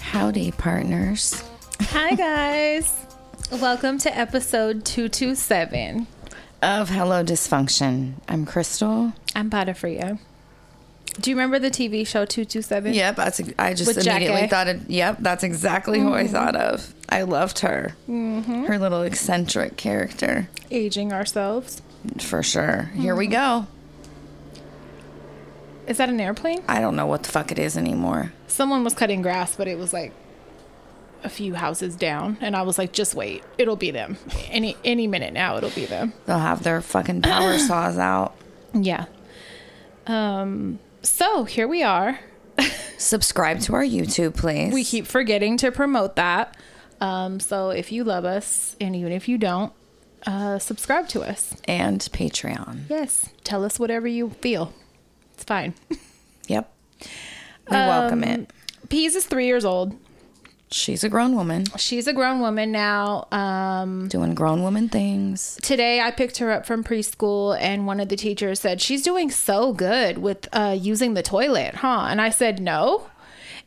Howdy, partners. Hi, guys. Welcome to episode 227. Of Hello Dysfunction. I'm Crystal. I'm Butterfree. Do you remember the TV show 227? Yep, that's. I just With immediately thought of. Yep, that's exactly who I mm-hmm. thought of. I loved her. Mm-hmm. Her little eccentric character, Aging ourselves. for sure. Here we mm-hmm. go. Is that an airplane? I don't know what the fuck it is anymore. Someone was cutting grass, but it was like a few houses down, and I was like, "Just wait, it'll be them. Any any minute now, it'll be them." They'll have their fucking power saws out. Yeah. Um. So here we are. Subscribe to our YouTube, please. We keep forgetting to promote that. Um. So if you love us, and even if you don't, uh, subscribe to us. and Patreon. Yes. Tell us whatever you feel. It's fine. Yep. We welcome Um, it. Peas is three years old. She's a grown woman She's a grown woman now. Um, doing grown woman things. today I picked her up from preschool, and one of the teachers said she's doing so good with uh, using the toilet, huh? And I said no.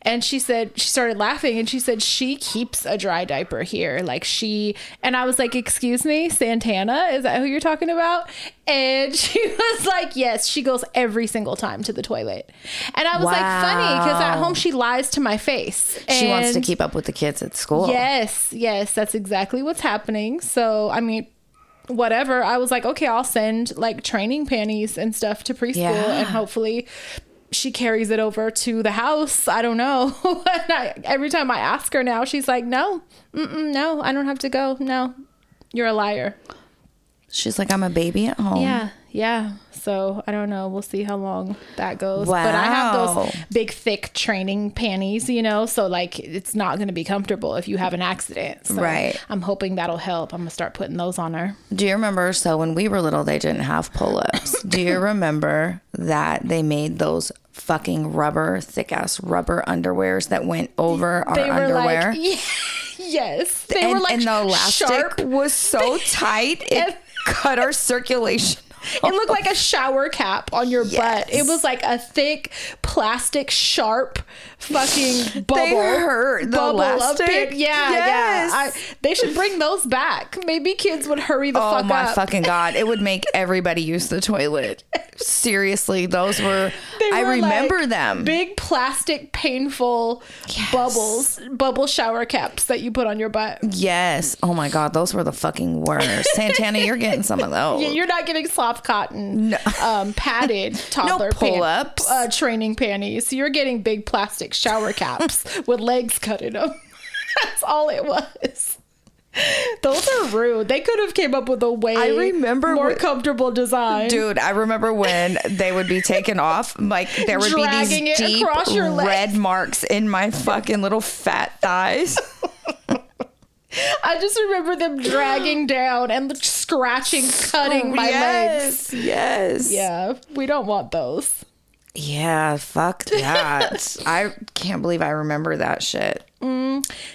And she said she started laughing, and she said she keeps a dry diaper here, like she. And I was like, "Excuse me, Santana, is that who you're talking about?" And she was like, "Yes." She goes every single time to the toilet, and I was like, "Funny," because at home she lies to my face. She wants to keep up with the kids at school. Yes, yes, that's exactly what's happening. So, I mean, whatever. I was like, okay, I'll send like training panties and stuff to preschool, Yeah. and hopefully she carries it over to the house. I don't know. I, every time I ask her now, she's like, no, no, I don't have to go. No, you're a liar. She's like, I'm a baby at home. Yeah, yeah. So I don't know. We'll see how long that goes. But I have those big, thick training panties, you know, so like it's not going to be comfortable if you have an accident. So Right. I'm hoping that'll help. I'm going to start putting those on her. Do you remember? So when we were little, they didn't have pull ups. Do you remember that they made those fucking rubber, thick ass rubber underwears that went over our They were underwear? like, yes. They and, were like and the elastic sharp. was so tight it cut our circulation. It looked like a shower cap on your butt. It was like a thick plastic sharp fucking bubble. They hurt the bubble elastic? Yeah, Yes. yeah. I, they should bring those back. Maybe kids would hurry the Oh fuck my fucking god! It would make everybody use the toilet. Seriously, those were. I remember like them. Big plastic, painful bubbles, bubble shower caps that you put on your butt. Yes. Oh my god, those were the fucking worst. Santana, you're getting some of those. Yeah, You're not getting soft cotton, um, padded toddler pan- pull-ups. uh, training panties. You're getting big plastic shower caps with legs cut in them. That's all it was. Those are rude. They could have came up with a way I remember more comfortable design. Dude, I remember when they would be taken off, like there would Dragging be these deep legs. red marks in my fucking little fat thighs. I just remember them dragging down and scratching, cutting my legs. yes, Yes. Yeah, we don't want those. Yeah, fuck that. I can't believe I remember that shit.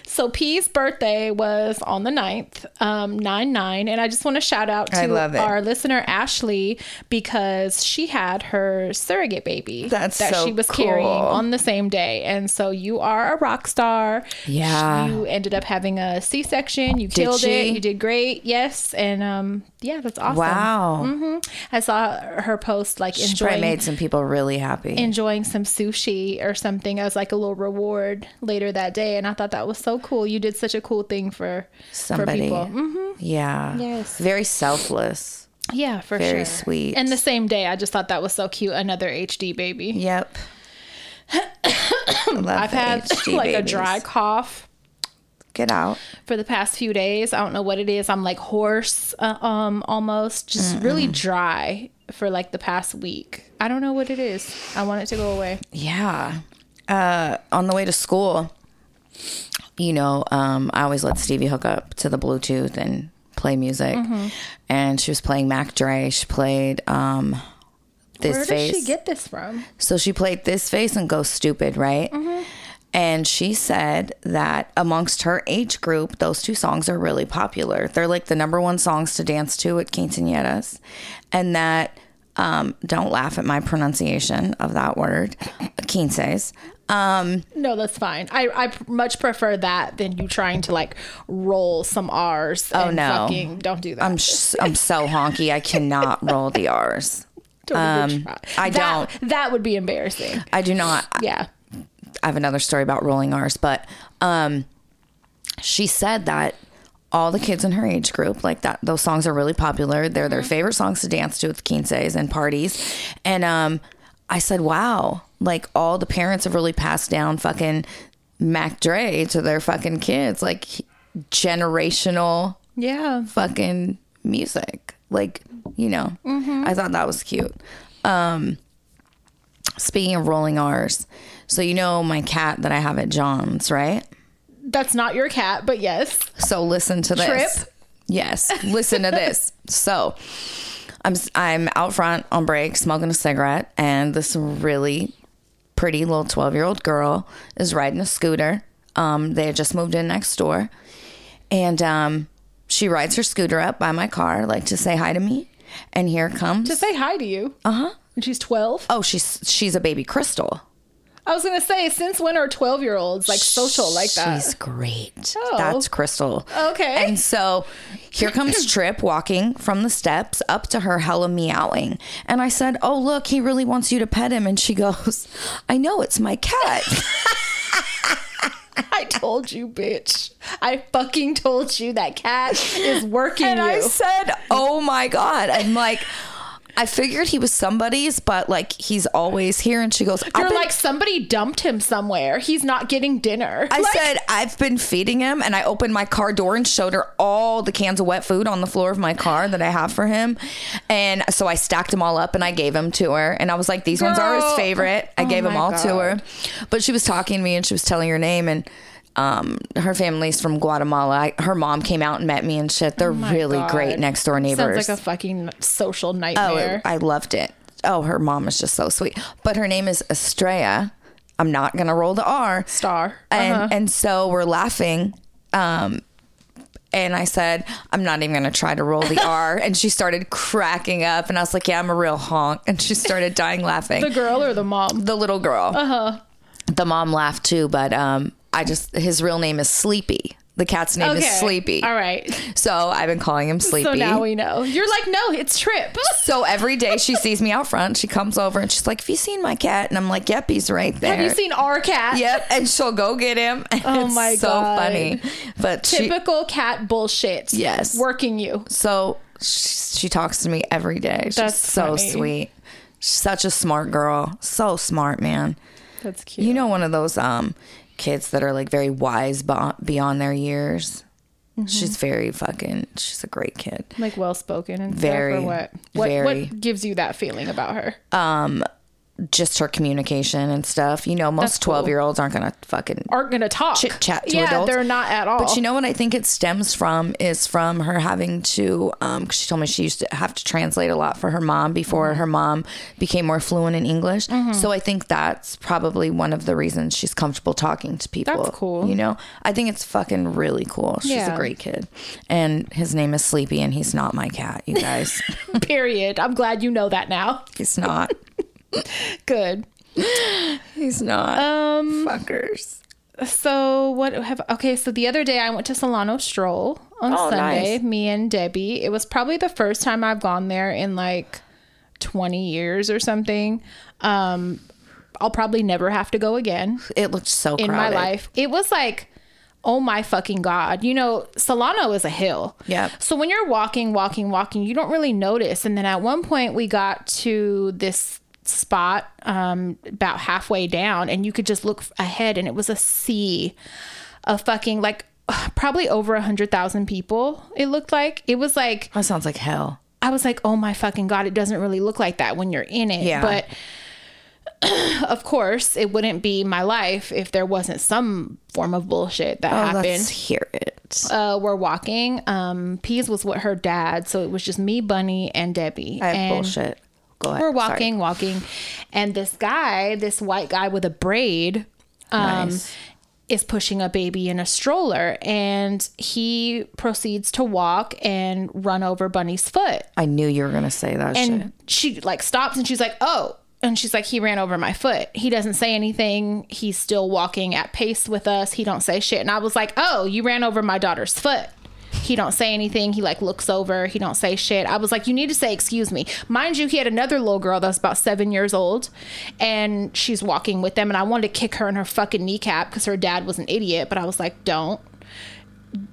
So P's birthday was on the 9th, um, 9-9. And I just want to shout out to our listener, Ashley, because she had her surrogate baby That's that so she was cool. carrying on the same day. And so you are a rock star. Yeah. You ended up having a C-section. You killed she? it. You did great. Yes. And um, yeah, that's awesome. Wow. I saw her post like She probably enjoying made some people really happy. enjoying some sushi or something as like a little reward later that day and i thought that was so cool you did such a cool thing for Somebody. for people hmm yeah. Yes. Very selfless. yeah for Very sure Very sweet. and the same day i just thought that was so cute another hd baby Yep. Love i've had HD like a dry cough Get out. for the past few days i don't know what it is i'm like hoarse uh, um almost just really dry for like the past week i don't know what it is i want it to go away Yeah. Uh, on the way to school, you know, um, I always let Stevie hook up to the Bluetooth and play music. Mm-hmm. And she was playing Mac Dre. She played um, This where Face. did she get this from so she played This Face and Go Stupid, right? Mm-hmm. And she said that amongst her age group, those two songs are really popular. They're like the number one songs to dance to at quinceañeras. And that, um, don't laugh at my pronunciation of that word, quinces. Um, No, that's fine. I, I much prefer that than you trying to like roll some R's. Oh no. Fucking don't do that. I'm, sh- I'm so honky, I cannot roll the R's. Don't um, I That- don't. That would be embarrassing. I do not. Yeah. I have another story about rolling R's, but um, she said that all the kids in her age group, like that, those songs are really popular. They're their favorite songs to dance to with quinces and parties. And um, I said, wow, like all the parents have really passed down fucking Mac Dre to their fucking kids, like generational Yeah. fucking music. Like, you know, I thought that was cute. Um, speaking of rolling R's, so you know my cat that I have at John's, right? That's not your cat, but yes. So listen to this. Trip? Yes, listen to this. So I'm I'm out front on break smoking a cigarette, and this really pretty little 12 year old girl is riding a scooter. Um, they had just moved in next door, and um, she rides her scooter up by my car, like to say hi to me. And here comes To say hi to you. uh Uh-huh. huh. And she's 12. Oh, she's she's a baby crystal. I was going to say, since when are 12 year olds like social like that? She's great. Oh. That's Crystal. Okay. And so here comes Trip walking from the steps up to her, hella meowing. And I said, Oh, look, he really wants you to pet him. And she goes, I know, it's my cat. I told you, bitch. I fucking told you that cat is working and you. I said, Oh my God. I'm like, I figured he was somebody's, but like he's always here. And she goes, "I've You're been- like, somebody dumped him somewhere. He's not getting dinner. I Like, said, I've been feeding him, and I opened my car door and showed her all the cans of wet food on the floor of my car that I have for him. And so I stacked them all up and I gave them to her. And I was like, these ones are his favorite. I Oh gave them all to her. But she was talking to me and she was telling her name. And um, her family's from Guatemala. I, her mom came out and met me and shit. They're Oh really God. great next door neighbors. Sounds like a fucking social nightmare. Oh. I loved it. Oh, her mom is just so sweet. But her name is Estrella. I'm not gonna roll the R. Star. And Uh-huh. and so we're laughing. Um and I said, I'm not even gonna try to roll the R. And she started cracking up and I was like, Yeah, I'm a real honk. And she started dying laughing. the girl or the mom? the little girl. Uh-huh. The mom laughed too, but um I just his real name is Sleepy. The cat's name is Sleepy. All right. So I've been calling him Sleepy. So now we know. You're like, no, it's Trip. So every day she sees me out front, she comes over and she's like, "Have you seen my cat?" And I'm like, "Yep, he's right there." Have you seen our cat? Yep, and she'll go get him. And Oh it's my so God. funny. But she, Typical cat bullshit. Yes. Working you. so she, she talks to me every day. She's That's so funny. sweet. She's such a smart girl. So smart, man. That's cute. You know, one of those um kids that are like very wise beyond their years. Mm-hmm. She's very fucking. She's a great kid. like well spoken and Very, what? What very. what gives you that feeling about her? Just her communication and stuff. You know, most That's cool. twelve year olds aren't gonna fucking Aren't gonna talk. chit chat to yeah, adults. they're not at all. But you know what I think it stems from is from her having to, um, 'cause she told me she used to have to translate a lot for her mom before Mm-hmm. her mom became more fluent in English. So I think that's probably one of the reasons she's comfortable talking to people. That's cool. You know, I think it's fucking really cool. She's Yeah. a great kid. And his name is Sleepy and he's not my cat, you guys. Period. I'm glad you know that now. he's not. Good. He's not. Um. Fuckers. So what have? Okay. So the other day I went to Solano Stroll on Oh, Sunday. nice. Me and Debbie. It was probably the first time I've gone there in like 20 years or something. Um, I'll probably never have to go again. It looked so in my life. It was like, oh my fucking God. You know, Solano is a hill. yeah So when you're walking, walking, walking, you don't really notice. And then at one point, we got to this spot um, about halfway down, and you could just look ahead, and it was a sea of fucking like probably over a hundred thousand people. It looked like it was like That sounds like hell. I was like, oh my fucking God, it doesn't really look like that when you're in it. Yeah. But of course, it wouldn't be my life if there wasn't some form of bullshit that Oh, happened. let's hear it. Uh, we're walking. Um, Peas was with her dad, so it was just me, Bunny, and Debbie. I have and bullshit. Go ahead. We're Sorry. walking, walking, and this guy, this white guy with a braid, um, Nice. is pushing a baby in a stroller, and he proceeds to walk and run over Bunny's foot. I knew you were gonna say that shit. And she like stops and she's like, "Oh." And she's like, he ran over my foot. He doesn't say anything. He's still walking at pace with us. He don't say shit. And I was like, oh, you ran over my daughter's foot. He don't say anything. He like looks over. He don't say shit. I was like, you need to say excuse me. Mind you, he had another little girl that's about seven years old, and she's walking with them. And I wanted to kick her in her fucking kneecap because her dad was an idiot. But I was like, don't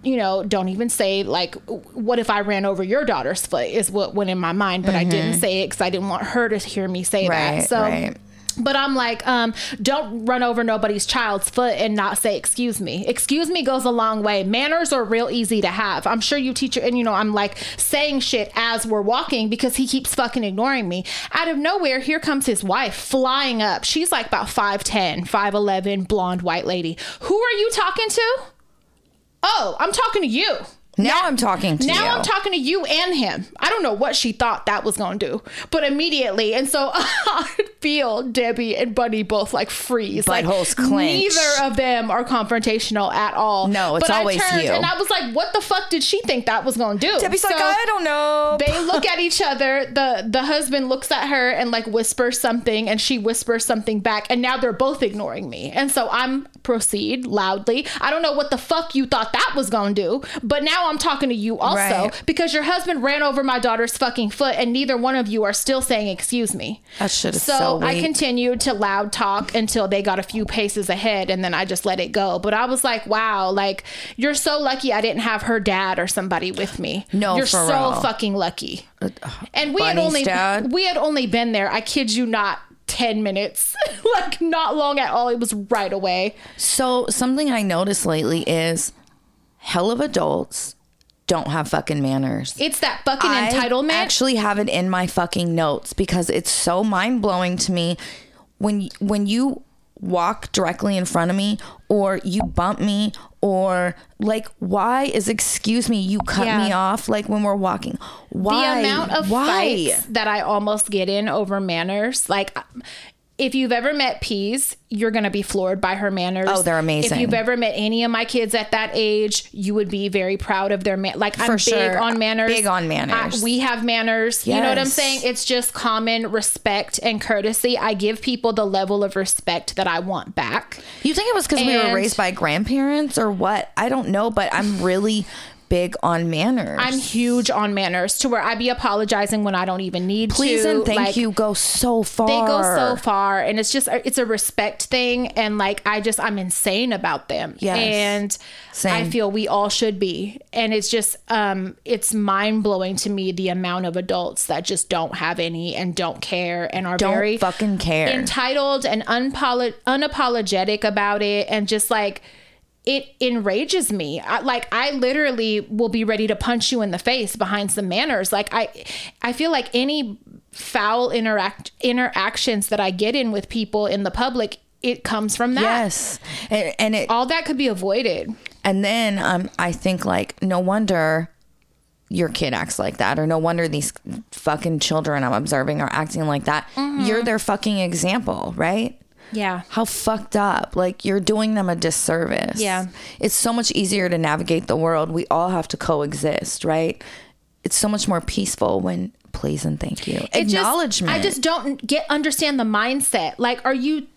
you know, don't even say like, what if I ran over your daughter's foot is what went in my mind, but I didn't mm-hmm. say it because I didn't want her to hear me say Right, that. So, right. But I'm like, um, don't run over nobody's child's foot and not say excuse me. Excuse me goes a long way. Manners are real easy to have. I'm sure you teach and you know, I'm like saying shit as we're walking because he keeps fucking ignoring me. Out of nowhere, here comes his wife flying up. She's like about 5'10, 5'11, blonde white lady. Who are you talking to? Oh, I'm talking to you. Now I'm talking to Now you. I'm talking to you and him. I don't know what she thought that was going to do, but immediately, and so I feel Debbie and Bunny both like freeze, like Buttholes clench. neither of them are confrontational at all. No, it's but always I turned you. And I was like, "What the fuck did she think that was going to do?" Debbie's like, I don't know. they look at each other. The the husband looks at her and like whispers something and she whispers something back and now they're both ignoring me. And so I'm proceed loudly. I don't know what the fuck you thought that was going to do, but now I'm talking to you also Right. because your husband ran over my daughter's fucking foot and neither one of you are still saying excuse me. That shit is So, so I continued to loud talk until they got a few paces ahead and then I just let it go. But I was like, wow, like you're so lucky I didn't have her dad or somebody with me. No, you're so real. fucking lucky. Uh, and we had only dad? we had only been there, I kid you not, 10 minutes. like not long at all. It was right away. So something I noticed lately is hell of adults don't have fucking manners. It's that fucking entitlement. I entitlement. actually have it in my fucking notes because it's so mind blowing to me when when you walk directly in front of me or you bump me or like why is excuse me you cut Yeah. me off like when we're walking why the amount of why fights that I almost get in over manners, like if you've ever met Peas, you're gonna be floored by her manners. Oh, they're amazing. If you've ever met any of my kids at that age, you would be very proud of their man. Like I'm For big on manners. Big on manners. I- we have manners. You know what I'm saying? It's just common respect and courtesy. I give people the level of respect that I want back. you think it was because we were raised by grandparents or what i don't know but i'm really big on manners I'm huge on manners to where I be apologizing when I don't even need please to. and thank Like, you go so far they go so far and it's just it's a respect thing and like i just i'm insane about them Yes. and Same. i feel we all should be and it's just um it's mind-blowing to me the amount of adults that just don't have any and don't care and are Don't very fucking care. entitled and unpolo- unapologetic about it and just like it enrages me. I, like I literally will be ready to punch you in the face behind some manners. Like I, I feel like any foul interact interactions that I get in with people in the public, it comes from that. yes and, and it All that could be avoided. And then um, I think like no wonder your kid acts like that, or no wonder these fucking children I'm observing are acting like that. Mm-hmm. You're their fucking example, right? Yeah. How fucked up. Like you're doing them a disservice. Yeah. It's so much easier to navigate the world. We all have to coexist, right? It's so much more peaceful when please and thank you. It just- Acknowledgement. I just don't get understand the mindset. Like, are you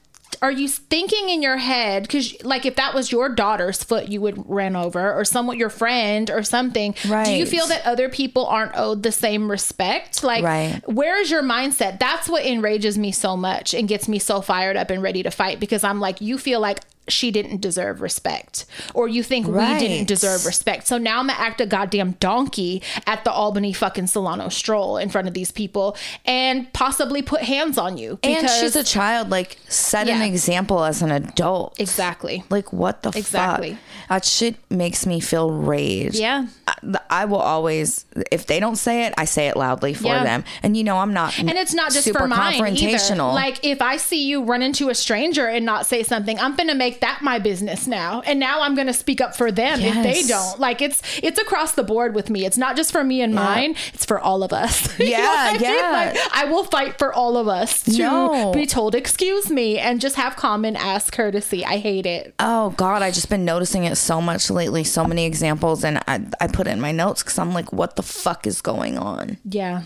are you thinking in your head because like if that was your daughter's foot you would run over or someone your friend or something right. do you feel that other people aren't owed the same respect like Right. where is your mindset that's what enrages me so much and gets me so fired up and ready to fight because i'm like you feel like she didn't deserve respect or you think we didn't deserve respect so now i'm gonna act a goddamn donkey at the albany fucking solano stroll in front of these people and possibly put hands on you and she's a child. Like set an example as an adult. exactly Like what the Exactly. fuck? That shit makes me feel rage. Yeah. I, I will always, if they don't say it, I say it loudly for Yeah. them. And you know, I'm not. and it's not just super for mine confrontational. either. Like if I see you run into a stranger and not say something, I'm gonna make make that my business now. And now I'm going to speak up for them if they don't. Like it's it's across the board with me. It's not just for me and mine. It's for all of us. You know Yeah, I yeah. Like, I will fight for all of us to No. be told excuse me and just have common ass courtesy. I hate it. Oh God, I just been noticing it so much lately. So many examples, and I I put it in my notes because I'm like, what the fuck is going on? Yeah.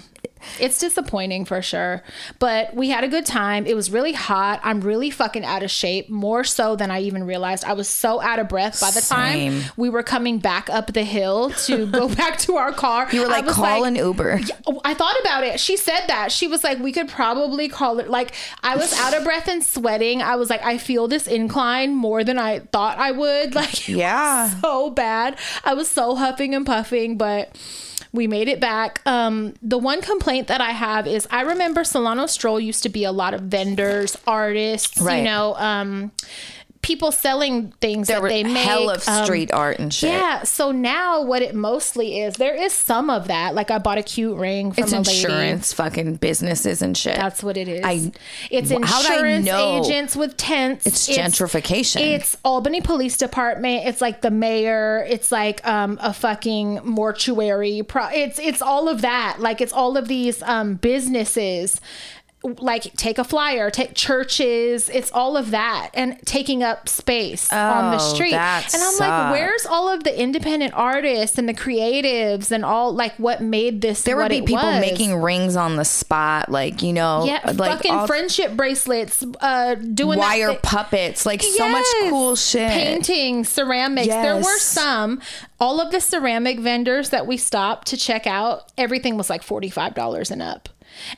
It's disappointing for sure. But we had a good time. It was really hot. I'm really fucking out of shape, more so than I even realized. I was so out of breath by the Same. time we were coming back up the hill to go back to our car. You were like, call an Uber. Oh, I thought about it. She said that. She was like, we could probably call it. Like, I was out of breath and sweating. I was like, I feel this incline more than I thought I would. Like, Yeah. so bad. I was so huffing and puffing, but we made it back. Um, the one complaint that I have is I remember Solano Stroll used to be a lot of vendors, artists, you know, um, people selling things There that they make. hell of um, street art and shit. yeah. So now what it mostly is, there is some of that. Like I bought a cute ring from It's a lady. insurance, fucking businesses and shit. That's what it is. I- it's insurance agents with tents. It's gentrification. It's Albany Police Department. It's like the mayor. It's like um, a fucking mortuary. Pro- it's it's all of that. Like it's all of these um, businesses. Like take a flyer, take churches. It's all of that and taking up space on the Oh, street. and I'm sucks. like, where's all of the independent artists and the creatives and all like what made this? there would be people was? making rings on the spot, like you know, Yeah, like fucking all friendship bracelets, uh, doing wire puppets, like so much cool shit. Painting, ceramics. There were some. All of the ceramic vendors that we stopped to check out, everything was like forty five dollars and up.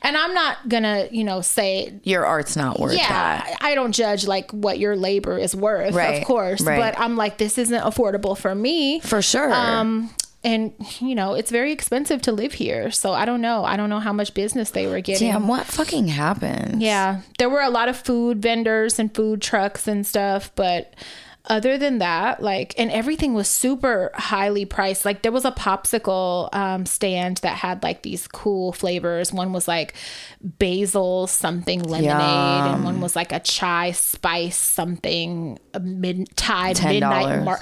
And I'm not gonna, you know, say Your art's not worth yeah, that. I don't judge like what your labor is worth, Right, of course. right. But I'm like, this isn't affordable for me. For sure. Um, and you know, it's very expensive to live here. So I don't know. I don't know how much business they were getting. Damn, what fucking happened? Yeah, there were a lot of food vendors and food trucks and stuff, but other than that, like, and everything was super highly priced. Like, there was a popsicle um, stand that had like these cool flavors. One was like basil something lemonade, and one was like a chai spice something mid Thai midnight. $10. Mar-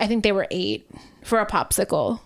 I think they were eight for a popsicle.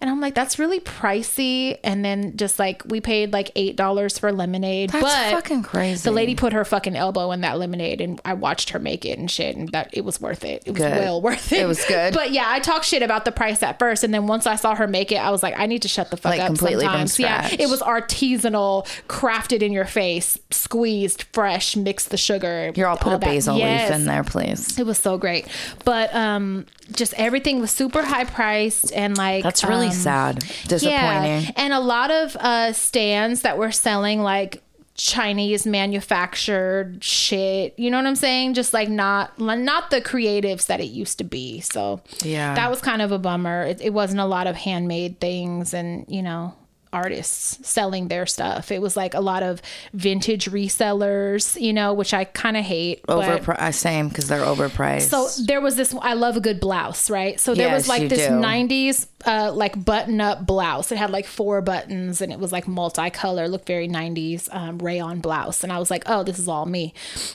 And I'm like, that's really pricey. And then just like we paid like eight dollars for lemonade. That's but fucking crazy. The lady put her fucking elbow in that lemonade, and I watched her make it and shit, and that it was worth it. It was Good. well worth it. It was good. But yeah, I talked shit about the price at first, and then once I saw her make it, I was like, I need to shut the fuck Like, up. completely from sometimes. yeah, it was artisanal, crafted in your face, squeezed, fresh, mixed the sugar. You're all put a that. basil Yes. leaf in there, please. It was so great. But um just everything was super high priced and like That's really um, sad. Disappointing. Yeah. And a lot of uh stands that were selling like Chinese manufactured shit. You know what I'm saying? Just like not not the creatives that it used to be. So Yeah. that was kind of a bummer. It, it wasn't a lot of handmade things and you know artists selling their stuff. It was like a lot of vintage resellers, you know, which I kind of hate. Overpriced. Same because they're overpriced. so there was this. I love a good blouse, right? So there was like this do. '90s uh, like button-up blouse. It had like four buttons, and it was like multicolor, looked very '90s um, rayon blouse. And I was like, oh, this is all me.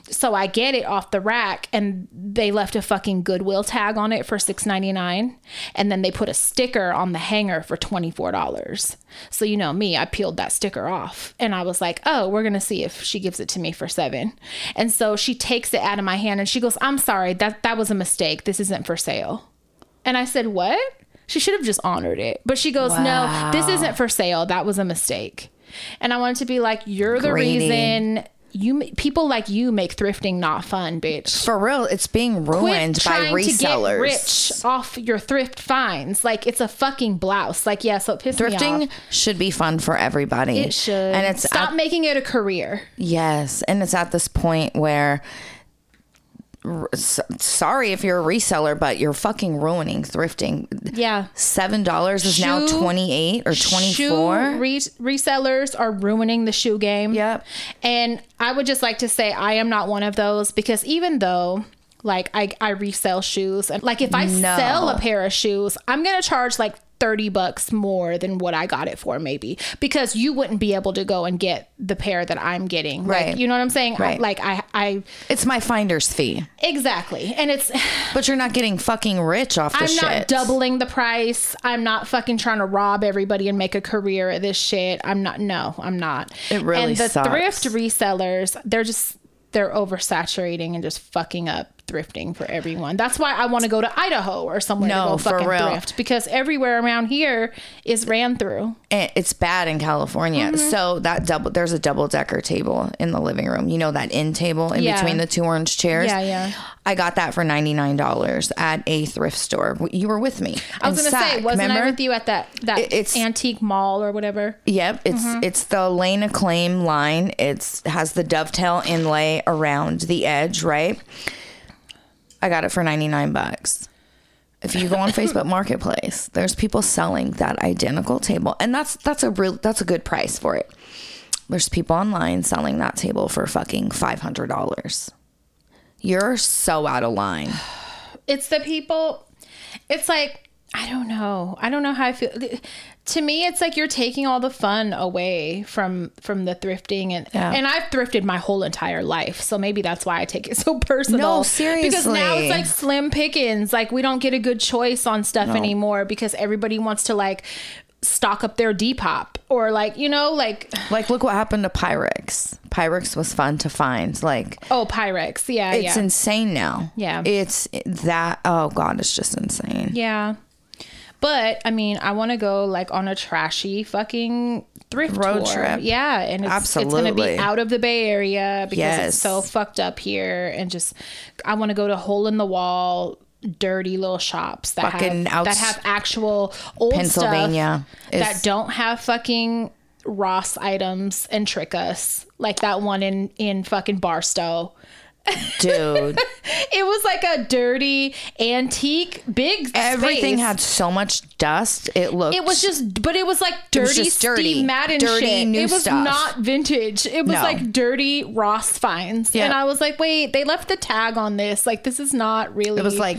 So I get it off the rack, and they left a fucking Goodwill tag on it for $6.99, and then they put a sticker on the hanger for twenty four dollars. So you know me, I peeled that sticker off, and I was like, oh, we're gonna see if she gives it to me for seven. And so she takes it out of my hand, and she goes, I'm sorry, that that was a mistake. This isn't for sale. And I said, What? She should have just honored it. But she goes, No, this isn't for sale. That was a mistake. And I wanted to be like, You're the reason you people like you make thrifting not fun, bitch. for real, it's being Quit ruined by to get resellers. rich off your thrift finds. Like it's a fucking blouse. Like yeah, so it pissed me Thrifting off. should be fun for everybody. It should. And it's stop at- making it a career. yes, and it's at this point where. Sorry if you're a reseller, but you're fucking ruining thrifting. Yeah. Seven dollars is now twenty eight or twenty four. Re- resellers are ruining the shoe game. Yep. And I would just like to say I am not one of those because even though like I, I resell shoes and like if I No. sell a pair of shoes, I'm gonna charge like 30 bucks more than what I got it for maybe because you wouldn't be able to go and get the pair that I'm getting. Right. Like, you know what I'm saying? Right. I, like I I It's my finder's fee. exactly. And it's But you're not getting fucking rich off the I'm shit. not doubling the price. I'm not fucking trying to rob everybody and make a career of this shit. I'm not no, I'm not. It really And the sucks. thrift resellers, they're just they're oversaturating and just fucking up thrifting for everyone. That's why I want to go to Idaho or somewhere No, to go for fucking real. thrift because everywhere around here is ran through. And it's bad in California. Mm-hmm. So that double there's a double decker table in the living room. You know that end table in Yeah. between the two orange chairs. Yeah, yeah. I got that for ninety nine dollars at a thrift store. You were with me. I was gonna say, wasn't I with you at that that It- it's- antique mall or whatever? Yep, it's Mm-hmm. it's the lane of claim line. It's has the dovetail inlay around the edge, right? I got it for 99 bucks. If you go on Facebook Marketplace, there's people selling that identical table and that's that's a real that's a good price for it. There's people online selling that table for fucking $500. You're so out of line. it's the people it's like i don't know i don't know how i feel to me it's like you're taking all the fun away from from the thrifting and Yeah. and i've thrifted my whole entire life so maybe that's why i take it so personal No, seriously because now it's like slim pickings like we don't get a good choice on stuff anymore because everybody wants to like stock up their depop or like you know like Like look what happened to Pyrex. Pyrex was fun to find. Like oh pyrex yeah it's yeah insane now. Yeah. It's that oh god, it's just insane. Yeah. But I mean, I want to go like on a trashy fucking thrift Road tour. trip. Yeah, and it's, it's going to be out of the Bay Area because Yes. it's so fucked up here, and just I want to go to hole in the wall, dirty little shops that Fucking have that have actual old Pennsylvania stuff that don't have fucking Ross items and trick us like that one in in fucking Barstow. Dude. It was like a dirty antique big Everything space. had so much dust. It looked It was just, but it was like dirty, was dirty. Madden Dirty shit. it was stuff. not vintage. It was No. like dirty Ross finds, Yeah. and I was like, wait, they left the tag on this. Like, this is not really. it was like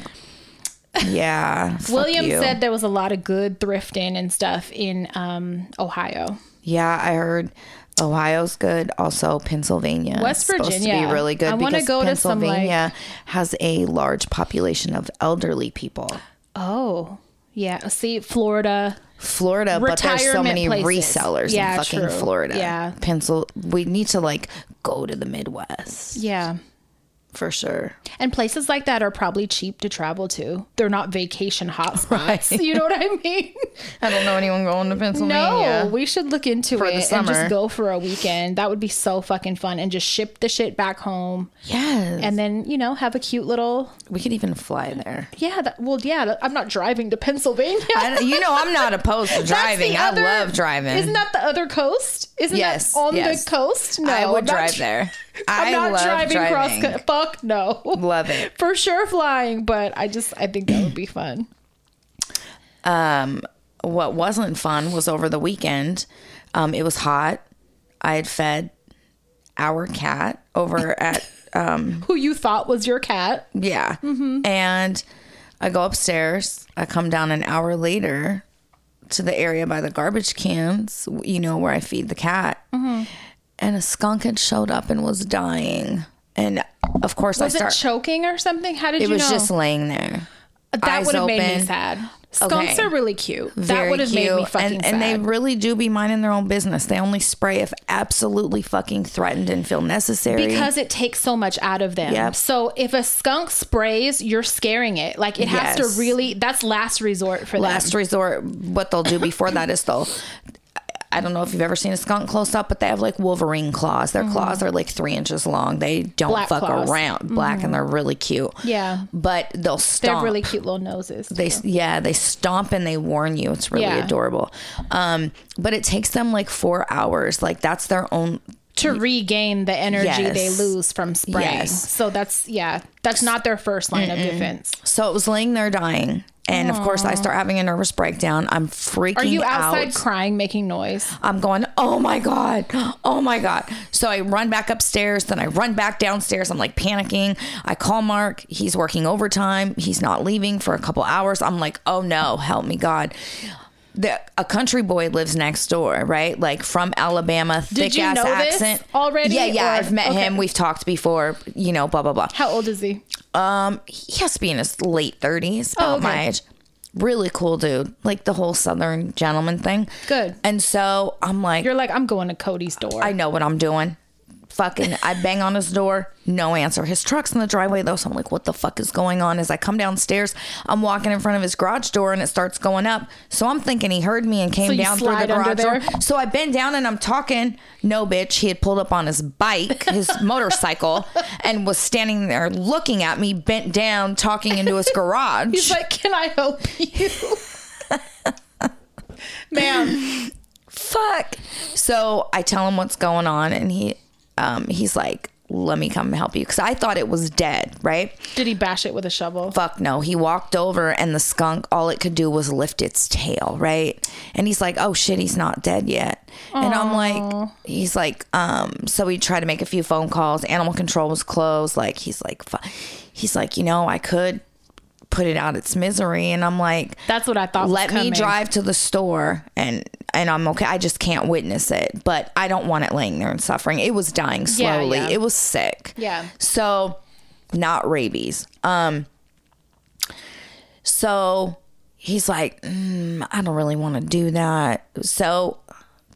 Yeah. William you. said there was a lot of good thrifting and stuff in um, Ohio. Yeah, I heard Ohio's good. Also, Pennsylvania. West supposed to Virginia. be really good. I wanna because go to some, like- Pennsylvania has a large population of elderly people. Oh, yeah. See, Florida. Florida, but there's so many places. resellers Yeah, in fucking true. Florida. Yeah. Pencil. We need to like go to the Midwest Yeah. For sure. And places like that are probably cheap to travel to. They're not vacation hotspots. You know what I mean? I don't know anyone going to Pennsylvania. No, we should look into For it the and just go for a weekend. That would be so fucking fun and just ship the shit back home yes, and then, you know, have a cute little we could even fly there. Yeah, that, well yeah, I'm not driving to Pennsylvania. I, you know, I'm not opposed to driving. I other- love driving. Isn't that the other coast? Isn't Yes, that on yes. the coast? No. I would drive dri- there. I'm I not love driving, driving. cross. Fuck no. Love it. For sure flying, but I just I think that would be fun. Um, what wasn't fun was over the weekend. Um, it was hot. I had fed our cat over at um, Who you thought was your cat? yeah, and I go upstairs. I come down an hour later to the area by the garbage cans. You know where I feed the cat, and a skunk had showed up and was dying. And of course, Was I start. it choking or something? How did it you It was know? just laying there. that would have made me sad. Skunks Okay. are really cute. that Very would have made me fucking and, sad. and they really do be minding their own business. They only spray if absolutely fucking threatened and feel necessary. because it takes so much out of them. Yep. So if a skunk sprays, you're scaring it. Like it has Yes. to really. That's last resort for last them. resort, what they'll do before that is they'll. I don't know if you've ever seen a skunk close up, but they have like Wolverine claws. Their claws are like three inches long. They don't Mm-hmm. Black fuck claws. around. Black and they're really cute. Yeah. But they'll stomp. They have really cute little noses. they yeah they stomp and they warn you it's really Yeah. adorable um but it takes them like four hours like that's their own to regain the energy Yes. they lose from spraying. Yes. So that's yeah, that's not their first line of defense. so it was laying there dying and of course i start having a nervous breakdown i'm freaking out. Are you outside out crying, making noise? I'm going, oh my God, oh my God. So I run back upstairs, then I run back downstairs. I'm like panicking. I call Mark. He's working overtime. He's not leaving for a couple hours. I'm like, oh no, help me, God. The, a country boy lives next door, right? Like from Alabama, thick you ass know this accent already, Yeah, yeah. or- I've met okay. him. We've talked before. You know, blah blah blah. How old is he? Um, he has to be in his late thirties, about Oh, okay. my age. Really cool dude, like the whole Southern gentleman thing. Good. And so I'm like, You're like, I'm going to Cody's door. I know what I'm doing. Fucking, I bang on his door, no answer. His truck's in the driveway though, so I'm like, what the fuck is going on? As I come downstairs, I'm walking in front of his garage door and it starts going up. So I'm thinking he heard me and came So down through the garage door. So I bend down and I'm talking. No, bitch. He had pulled up on his bike, his motorcycle, and was standing there looking at me, bent down, talking into his garage. He's like, Can I help you? Ma'am. fuck. So I tell him what's going on, and he, um, he's like, "Let me come help you," because I thought it was dead. Right? Did he bash it with a shovel? Fuck no. He walked over, and the skunk, all it could do was lift its tail. Right? And he's like, "Oh shit, he's not dead yet." And I'm like, he's like, um. So we tried to make a few phone calls. Animal control was closed. Like he's like, fu- he's like, you know, I could put it out its misery, and I'm like, That's what I thought. let me drive to the store and and I'm okay. I just can't witness it, but I don't want it laying there and suffering. It was dying Yeah, slowly. yeah. It was sick. Yeah. So, not rabies. Um. So he's like, mm, I don't really want to do that. So.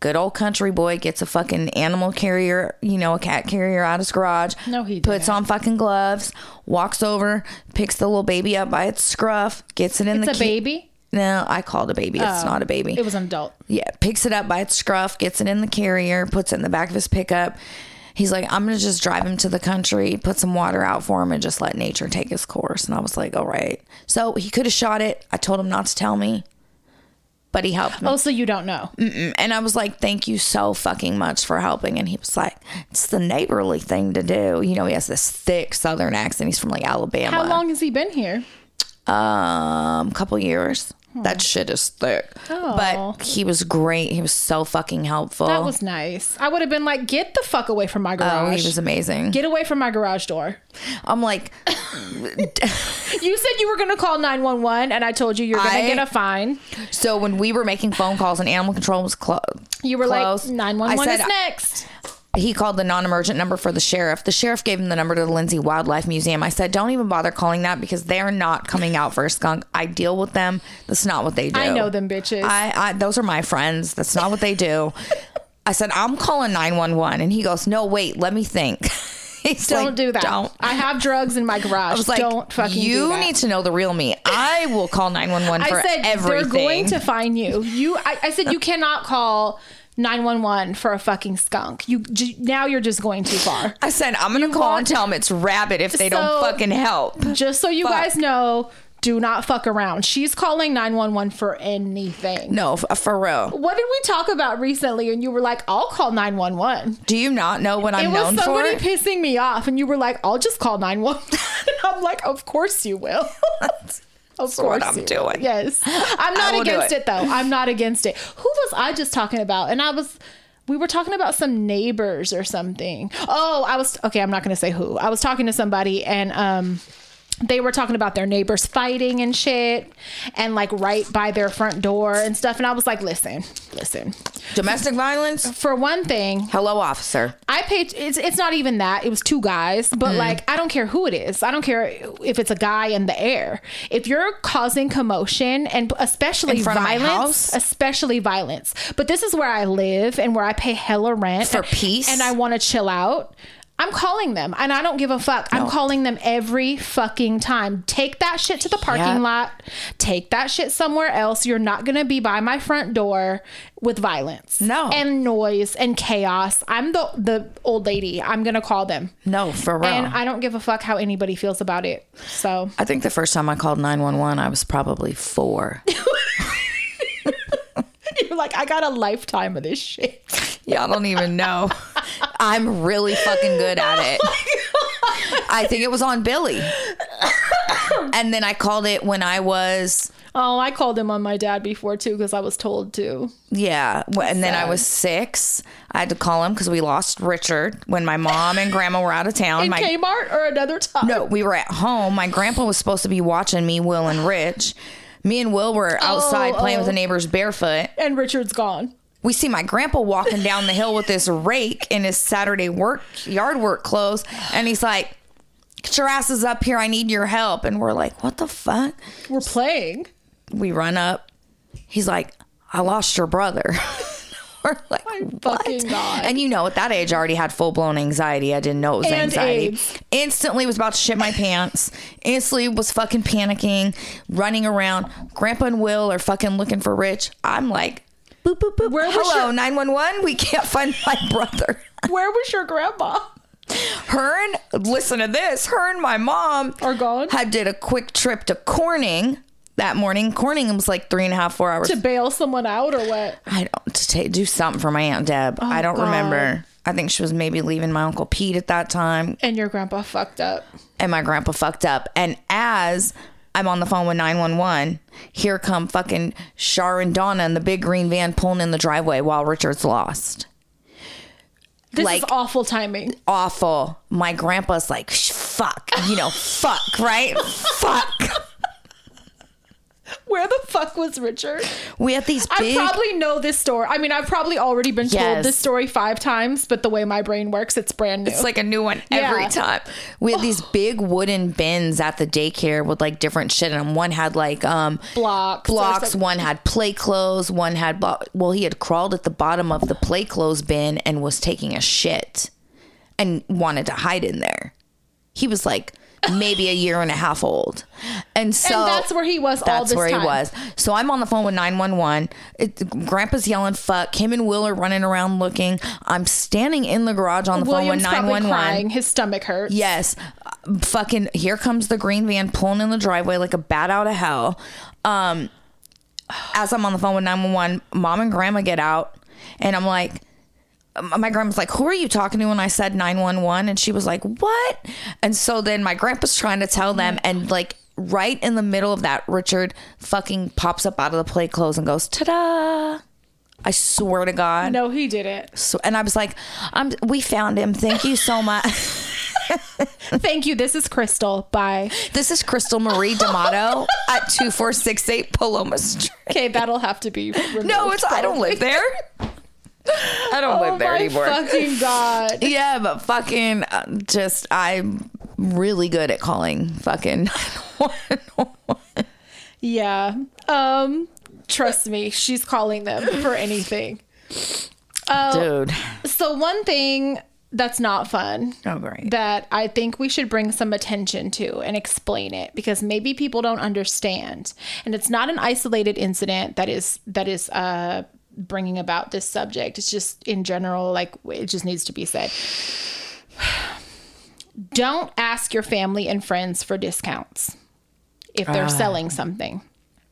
Good old country boy gets a fucking animal carrier, you know, a cat carrier out of his garage. No, he puts didn't. on fucking gloves, walks over, picks the little baby up by its scruff, gets it in It's the a key- baby. no, I called a baby. It's Oh. not a baby. It was an adult. yeah, picks it up by its scruff, gets it in the carrier, puts it in the back of his pickup. He's like, I'm gonna just drive him to the country, put some water out for him, and just let nature take his course. And I was like, all right. So he could have shot it. I told him not to tell me, but he helped me. Oh, so you don't know? And I was like, thank you so fucking much for helping. And he was like, it's the neighborly thing to do. You know, he has this thick Southern accent. He's from like Alabama. How long has he been here? um a couple years that hmm. shit is thick Oh. but he was great he was so fucking helpful That was nice. I would have been like, get the fuck away from my garage. oh he was amazing Get away from my garage door. i'm like You said you were going to call 911 and I told you you're going to get a fine. so when we were making phone calls and animal control was closed, You were closed like, 911 I is next. He called the non-emergent number for the sheriff the sheriff gave him the number to the lindsay wildlife museum i said don't even bother calling that because they're not coming out for a skunk i deal with them that's not what they do I know them bitches. I, I those are my friends. That's not what they do. I said I'm calling nine one one, and he goes, "No, wait, let me think." He's don't like, do that. Don't. I have drugs in my garage. I was like, don't fucking you do that. need to know the real me. I will call nine one one for I said everything. they're going to find you. You, I, I said you cannot call 911 for a fucking skunk. You j- now you're just going too far. I said I'm gonna call and tell them it's rabbit if they So- don't fucking help. Just so you Fuck. guys know, do not fuck around. She's calling 911 for anything. No, f- uh, for real. What did we talk about recently? And you were like, I'll call 911. Do you not know what I'm It was known for? somebody pissing me off, and you were like, I'll just call 911. and I'm like, Of course you will. Of course what I'm doing. Yes. I'm not against it. it. though. I'm not against it. Who was I just talking about? And I was we were talking about some neighbors or something. Oh, I was okay, I'm not gonna say who. I was talking to somebody and um they were talking about their neighbors fighting and shit and like right by their front door and stuff and I was like listen listen Domestic violence. for one thing Hello, officer. I paid. It's it's not even that. It was two guys, but Mm-hmm. like I don't care who it is. I don't care if it's a guy in the air. If you're causing commotion and especially In front of my violence, especially violence. But this is where I live and where I pay hella rent For peace? and I want to chill out. I'm calling them and I don't give a fuck. I'm calling them every fucking time. Take that shit to the parking Yeah. lot. Take that shit somewhere else. You're not going to be by my front door with violence. No. And noise and chaos. I'm the the old lady. I'm going to call them. No, for real. And I don't give a fuck how anybody feels about it. So, I think the first time I called 911, I was probably four. you're like, I got a lifetime of this shit. Y'all don't even know. I'm really fucking good at oh it. I think it was on Billy. And then I called it when I was, Oh, I called him on my dad before too because I was told to. yeah. And then I was six. I had to call him because we lost Richard when my mom and grandma were out of town. In My, Kmart or another time? no, we were at home. My grandpa was supposed to be watching me, Will and Rich. Me and Will were outside Oh, playing with oh. the neighbors barefoot. And Richard's gone. We see my grandpa walking down the hill with this rake in his Saturday work yard work clothes, and he's like, "Get your asses up here! I need your help." And we're like, "What the fuck?" We're playing. We run up. He's like, "I lost your brother." we're like, "What?" fucking God. And you know, at that age, I already had full blown anxiety. I didn't know it was And anxiety. AIDS. Instantly was about to shit my pants. Instantly was fucking panicking, running around. Grandpa and Will are fucking looking for Rich. I'm like, boop boop boop. Where Hello, your- nine one one. We can't find my brother. Where was your grandma? Her and listen to this. Her and my mom Are gone? Had did a quick trip to Corning that morning. Corning was like three and a half, four hours. To bail someone out or what? I don't to take, do something for my aunt Deb. I oh, don't Oh, God. remember. I think she was maybe leaving my uncle Pete at that time, And your grandpa fucked up. and my grandpa fucked up. And as I'm on the phone with 911, here come fucking Shar and Donna in the big green van pulling in the driveway while Richard's lost. This Like- is awful timing. Awful. My grandpa's like, "Sh- fuck, you know, fuck, right? fuck. Where the fuck was Richard? We had these I probably know this story. I mean, I've probably already been told this story five times, but the way my brain works, it's brand new. It's like a new one every Yeah. time. We had these big wooden bins at the daycare with like different shit in them. One had like um Blocks blocks. One had play clothes. One had blo- well, he had crawled at the bottom of the play clothes bin and was taking a shit, and wanted to hide in there. He was like maybe a year and a half old, and so and that's where he was all that's where time. he was. So I'm on the phone with 911. It, Grandpa's yelling, fuck. Him and Will are running around looking. I'm standing in the garage on the William's phone with 911. crying. His stomach hurts. Yes. Uh, Fucking here comes the green van pulling in the driveway like a bat out of hell. Um as I'm on the phone with 911, mom and grandma get out and I'm like my grandma's like, "Who are you talking to?" When I said 911, and she was like, "What?" And so then my grandpa's trying to tell them, and like right in the middle of that, Richard fucking pops up out of the play clothes and goes, "Ta-da!" I swear to God. No, he didn't. So, and I was like, "I'm. We found him. Thank you so much." Thank you. This is Crystal. Bye. This is Crystal Marie D'Amato at 2468 Paloma Street. Okay, that'll have to be. Removed, No, it's I don't live there. I don't Oh live there my anymore. fucking god. yeah, but fucking uh, just I'm really good at calling fucking 911. Yeah. Um. Trust me, she's calling them for anything. Dude. So one thing that's not fun Oh great. that I think we should bring some attention to and explain it because maybe people don't understand. And it's not an isolated incident that is that is uh bringing about this subject. It's just in general like it just needs to be said. Don't ask your family and friends for discounts if they're selling something.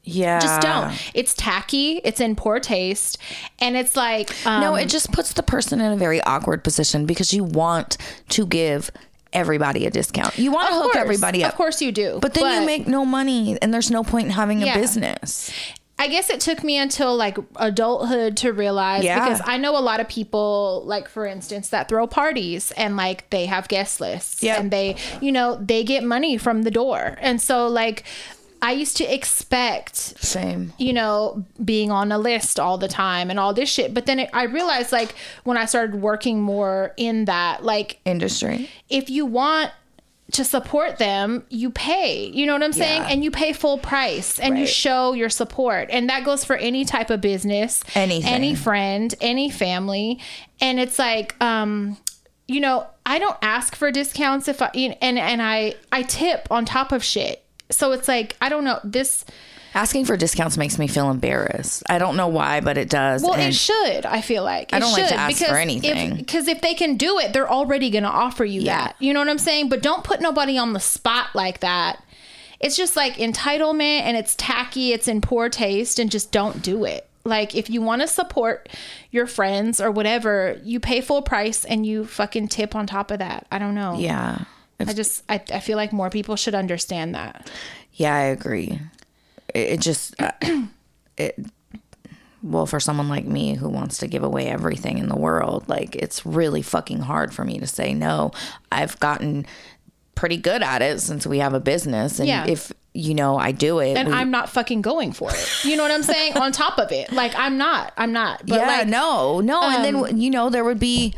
yeah. Just don't. It's tacky, it's in poor taste, and it's like um, No, it just puts the person in a very awkward position because you want to give everybody a discount. You want to hook course, everybody up. Of course you do. But then you make no money and there's no point in having a business. I guess it took me until like adulthood to realize Yeah. because I know a lot of people, like for instance, that throw parties and like they have guest lists Yep. and they, you know, they get money from the door. And so, like, I used to expect Same. you know, being on a list all the time and all this shit. But then it, I realized, like, when I started working more in that, like, Industry. if you want to support them, you pay. You know what I'm saying? Yeah. And you pay full price and you show your support. And that goes for any type of business, Anything. any friend, any family. And it's like, um, you know, I don't ask for discounts if I and and I I tip on top of shit. So it's like, I don't know, this Asking for discounts makes me feel embarrassed. I don't know why, but it does. Well, And it should. I feel like I don't like to ask for anything. Because if, they can do it, they're already going to offer you Yeah. that. You know what I'm saying? But don't put nobody on the spot like that. It's just like entitlement, and it's tacky. It's in poor taste, and just don't do it. Like if you want to support your friends or whatever, you pay full price and you fucking tip on top of that. I don't know. yeah. I just I, I feel like more people should understand that. Yeah, I agree. It, just, uh, it, well, for someone like me who wants to give away everything in the world, like it's really fucking hard for me to say no. I've gotten pretty good at it since we have a business, and Yeah. if you know, I do it. and We- I'm not fucking going for it. You know what I'm saying? On top of it, like I'm not, I'm not. But yeah, like, um, no, no. and then, you know, there would be,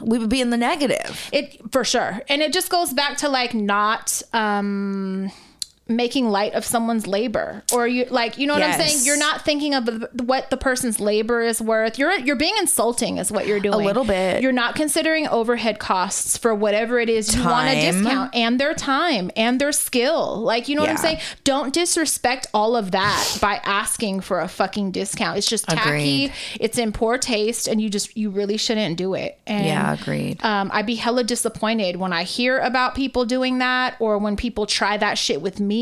we would be in the negative. it for sure and it just goes back to like not um making light of someone's labor or you like you know what i'm saying? You're not thinking of the, what the person's labor is worth. You're you're being insulting is what you're doing. a little bit. you're not considering overhead costs for whatever it is you want a discount and their time and their skill. Like you know what i'm saying? Don't disrespect all of that by asking for a fucking discount. It's just tacky. Agreed. it's in poor taste and you just you really shouldn't do it. And Yeah, agreed. um, I'd be hella disappointed when I hear about people doing that or when people try that shit with me,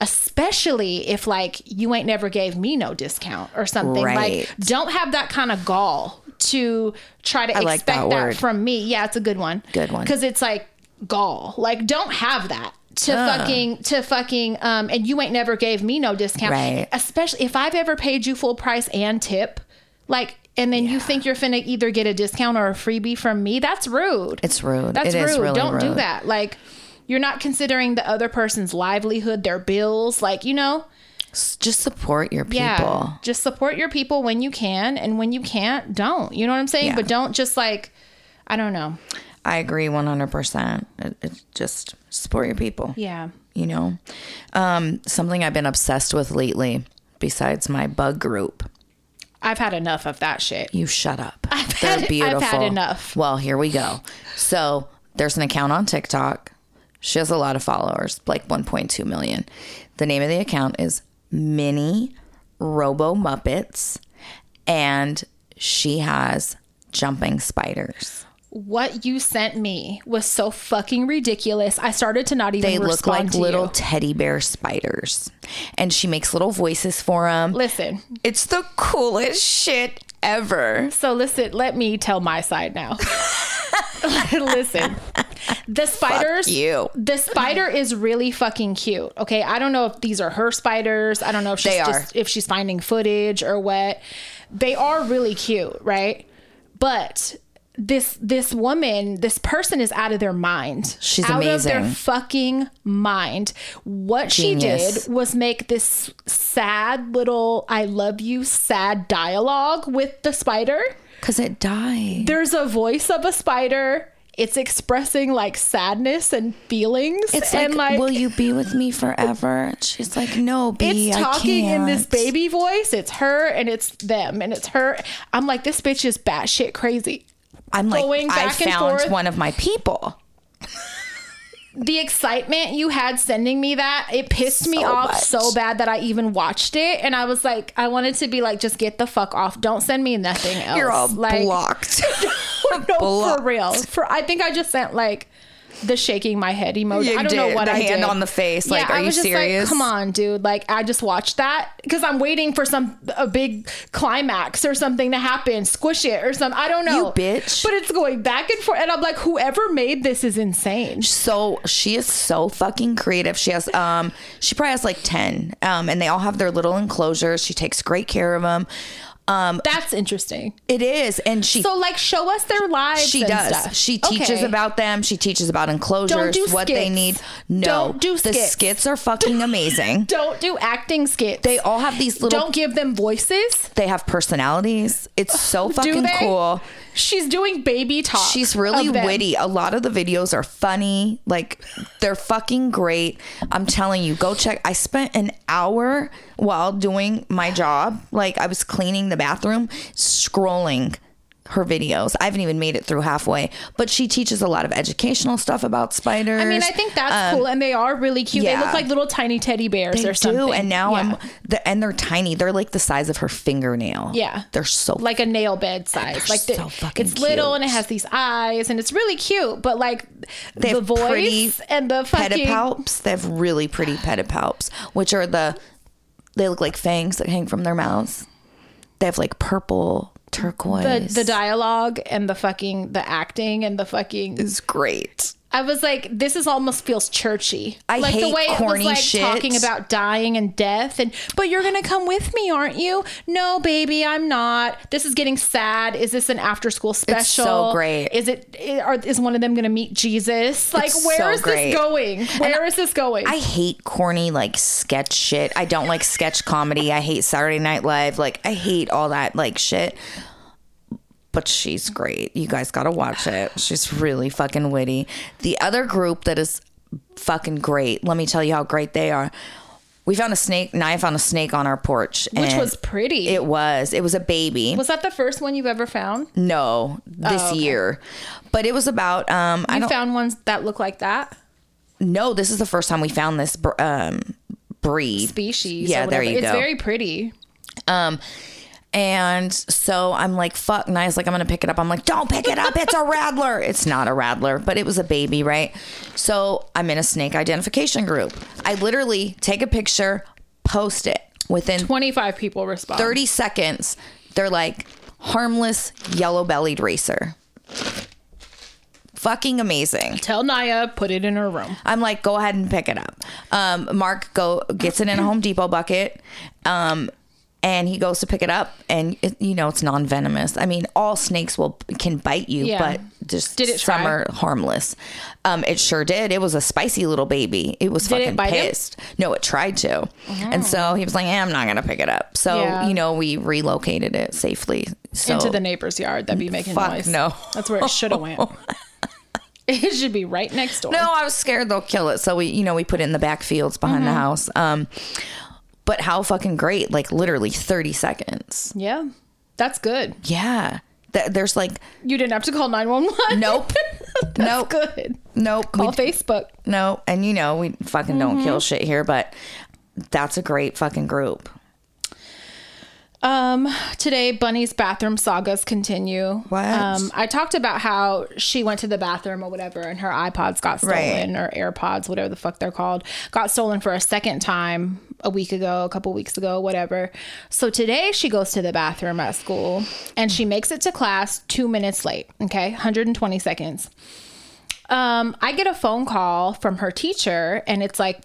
especially if like you ain't never gave me no discount or something. Right. Like, don't have that kind of gall to try to I like expect that that, from me. Yeah, it's a good one. Good one. Because it's like gall. Like, don't have that. To Ugh. fucking to fucking um and you ain't never gave me no discount. Right. Especially if I've ever paid you full price and tip, like and then you think you're finna either get a discount or a freebie from me, that's rude. It's rude. That's It rude. is really Don't do that. Like you're not considering the other person's livelihood, their bills. Like, you know, Just support your people. yeah. Just support your people when you can. And when you can't, don't. You know what I'm saying? Yeah. But don't just like, I don't know. I agree 100%. It, it's just support your people. Yeah. You know, um, something I've been obsessed with lately, besides my bug group. I've had enough of that shit. You shut up. I've They're had- I've had enough. Well, here we go. So there's an account on TikTok. She has a lot of followers, like 1.2 million. The name of the account is Mini Robo Muppets, and she has jumping spiders. What you sent me was so fucking ridiculous. I started to not even They look like little you. teddy bear spiders, and she makes little voices for them. Listen, It's the coolest shit ever. So listen, let me tell my side now. listen. The spiders you. The spider is really fucking cute. Okay. I don't know if these are her spiders. I don't know if she's They are. just if she's finding footage or what. They are really cute, right? But this this woman, this person is out of their mind. She's out of their fucking mind. What she did was make this sad little I love you sad dialogue with the spider. Because it died. There's a voice of a spider. It's expressing like sadness and feelings. It's like, and like will you be with me forever? She's like, no, B, it's talking in this baby voice. It's her and it's them and it's her. I'm like, this bitch is batshit crazy. I'm like, I found forth. one of my people. The excitement you had sending me that, it pissed me off much. so bad that I even watched it. And I was like, I wanted to be like, just get the fuck off. Don't send me nothing else. You're all like, blocked. no, blocked. for real. For I think I just sent like the shaking my head emoji. You I don't know did. what The I hand did. on the face, like, are I you was just serious? Like, Come on, dude. Like I just watched that because I'm waiting for some a big climax or something to happen. Squish it or something. I don't know. You bitch. But it's going back and forth, and I'm like, whoever made this is insane. so she is so fucking creative. She has um she probably has like 10. Um and they all have their little enclosures. She takes great care of them. Um That's interesting. it is and she So like, show us their lives. she and does. stuff. She teaches Okay. about them. She teaches about enclosures, do what they need. No, Don't do skits. the skits. skits are fucking amazing. Don't do acting skits. they all have these little. don't give them voices. they have personalities. It's so fucking cool. She's doing baby talk. She's really witty. A lot of the videos are funny. Like they're fucking great. I'm telling you, go check. I spent an hour while doing my job. Like I was cleaning the bathroom, scrolling her videos. I haven't even made it through halfway. But she teaches a lot of educational stuff about spiders. I mean, I think that's cool, and they are really cute. They Um, look like little tiny teddy bears they or something. do. And now Yeah. I'm the, and they're tiny. They're like the size of her fingernail. Yeah. They're so like a nail bed size. Like the, so fucking it's little and it has these eyes, and it's really cute. But like They the voice and the fucking pedipalps. They have really pretty pedipalps, which are the they look like fangs that hang from their mouths. They have like purple turquoise. the the dialogue and the fucking the acting and the fucking is great. I was like, this is almost feels churchy. I like hate the way it corny was like shit. talking about dying and death, and but you're gonna come with me, aren't you? No, baby, I'm not. This is getting sad. Is this an after school special? It's so great. Is it? Are, is one of them gonna meet Jesus? Like, It's where is so great. this going? Where is this going? I hate corny like sketch shit. I don't like sketch comedy. I hate Saturday Night Live. Like I hate all that like shit. But she's great. You guys gotta watch it. She's really fucking witty. The other group that is fucking great. Let me tell you how great they are. We found a snake. Nia found a snake on our porch, which was pretty. it was. It was a baby. was that the first one you've ever found? no, this Oh, okay. year, but it was about. Um, I You don't found ones that look like that No, This is the first time we found this um, breed species. Yeah, there you it's go. It's very pretty. Um, and so I'm like, fuck, nice. Like, I'm going to pick it up. I'm like, don't pick it up. It's a rattler. It's not a rattler, but it was a baby, right? So I'm in a snake identification group. I literally take a picture, post it within 25 people respond. 30 seconds. They're like, harmless yellow bellied racer. Fucking amazing. Tell Naya, put it in her room. I'm like, go ahead and pick it up. Um, Mark go gets it in a Home Depot bucket, um, and he goes to pick it up, and it, you know it's non venomous. I mean, all snakes will can bite you, Yeah. but just Did it some try? are harmless. Um, it sure did. It was a spicy little baby. It was Did it fucking him? Oh. pissed. No, it tried to, and so he was like, eh, I'm not gonna pick it up. So Yeah. you know, we relocated it safely. So Into the neighbor's yard. That'd be making Fuck noise. no. That's where it should have went. it should be right next door. No, I was scared they'll kill it. So we, you know, we put it in the back fields behind the Mm-hmm. house. Um, but how fucking great! Like literally thirty seconds. Yeah. That's good. Yeah, Th- there's like You didn't have to call 911. nope, That's nope, good. nope, Call we, Facebook. no. And you know we fucking don't Mm-hmm. kill shit here, but that's a great fucking group. Um, today Bunny's bathroom sagas continue. What? Um, I talked about how she went to the bathroom or whatever, and her iPods got stolen Right. or AirPods, whatever the fuck they're called, got stolen for a second time a week ago, a couple weeks ago, whatever. So today she goes to the bathroom at school and she makes it to class two minutes late. Okay, 120 seconds. Um, I get a phone call from her teacher, and it's like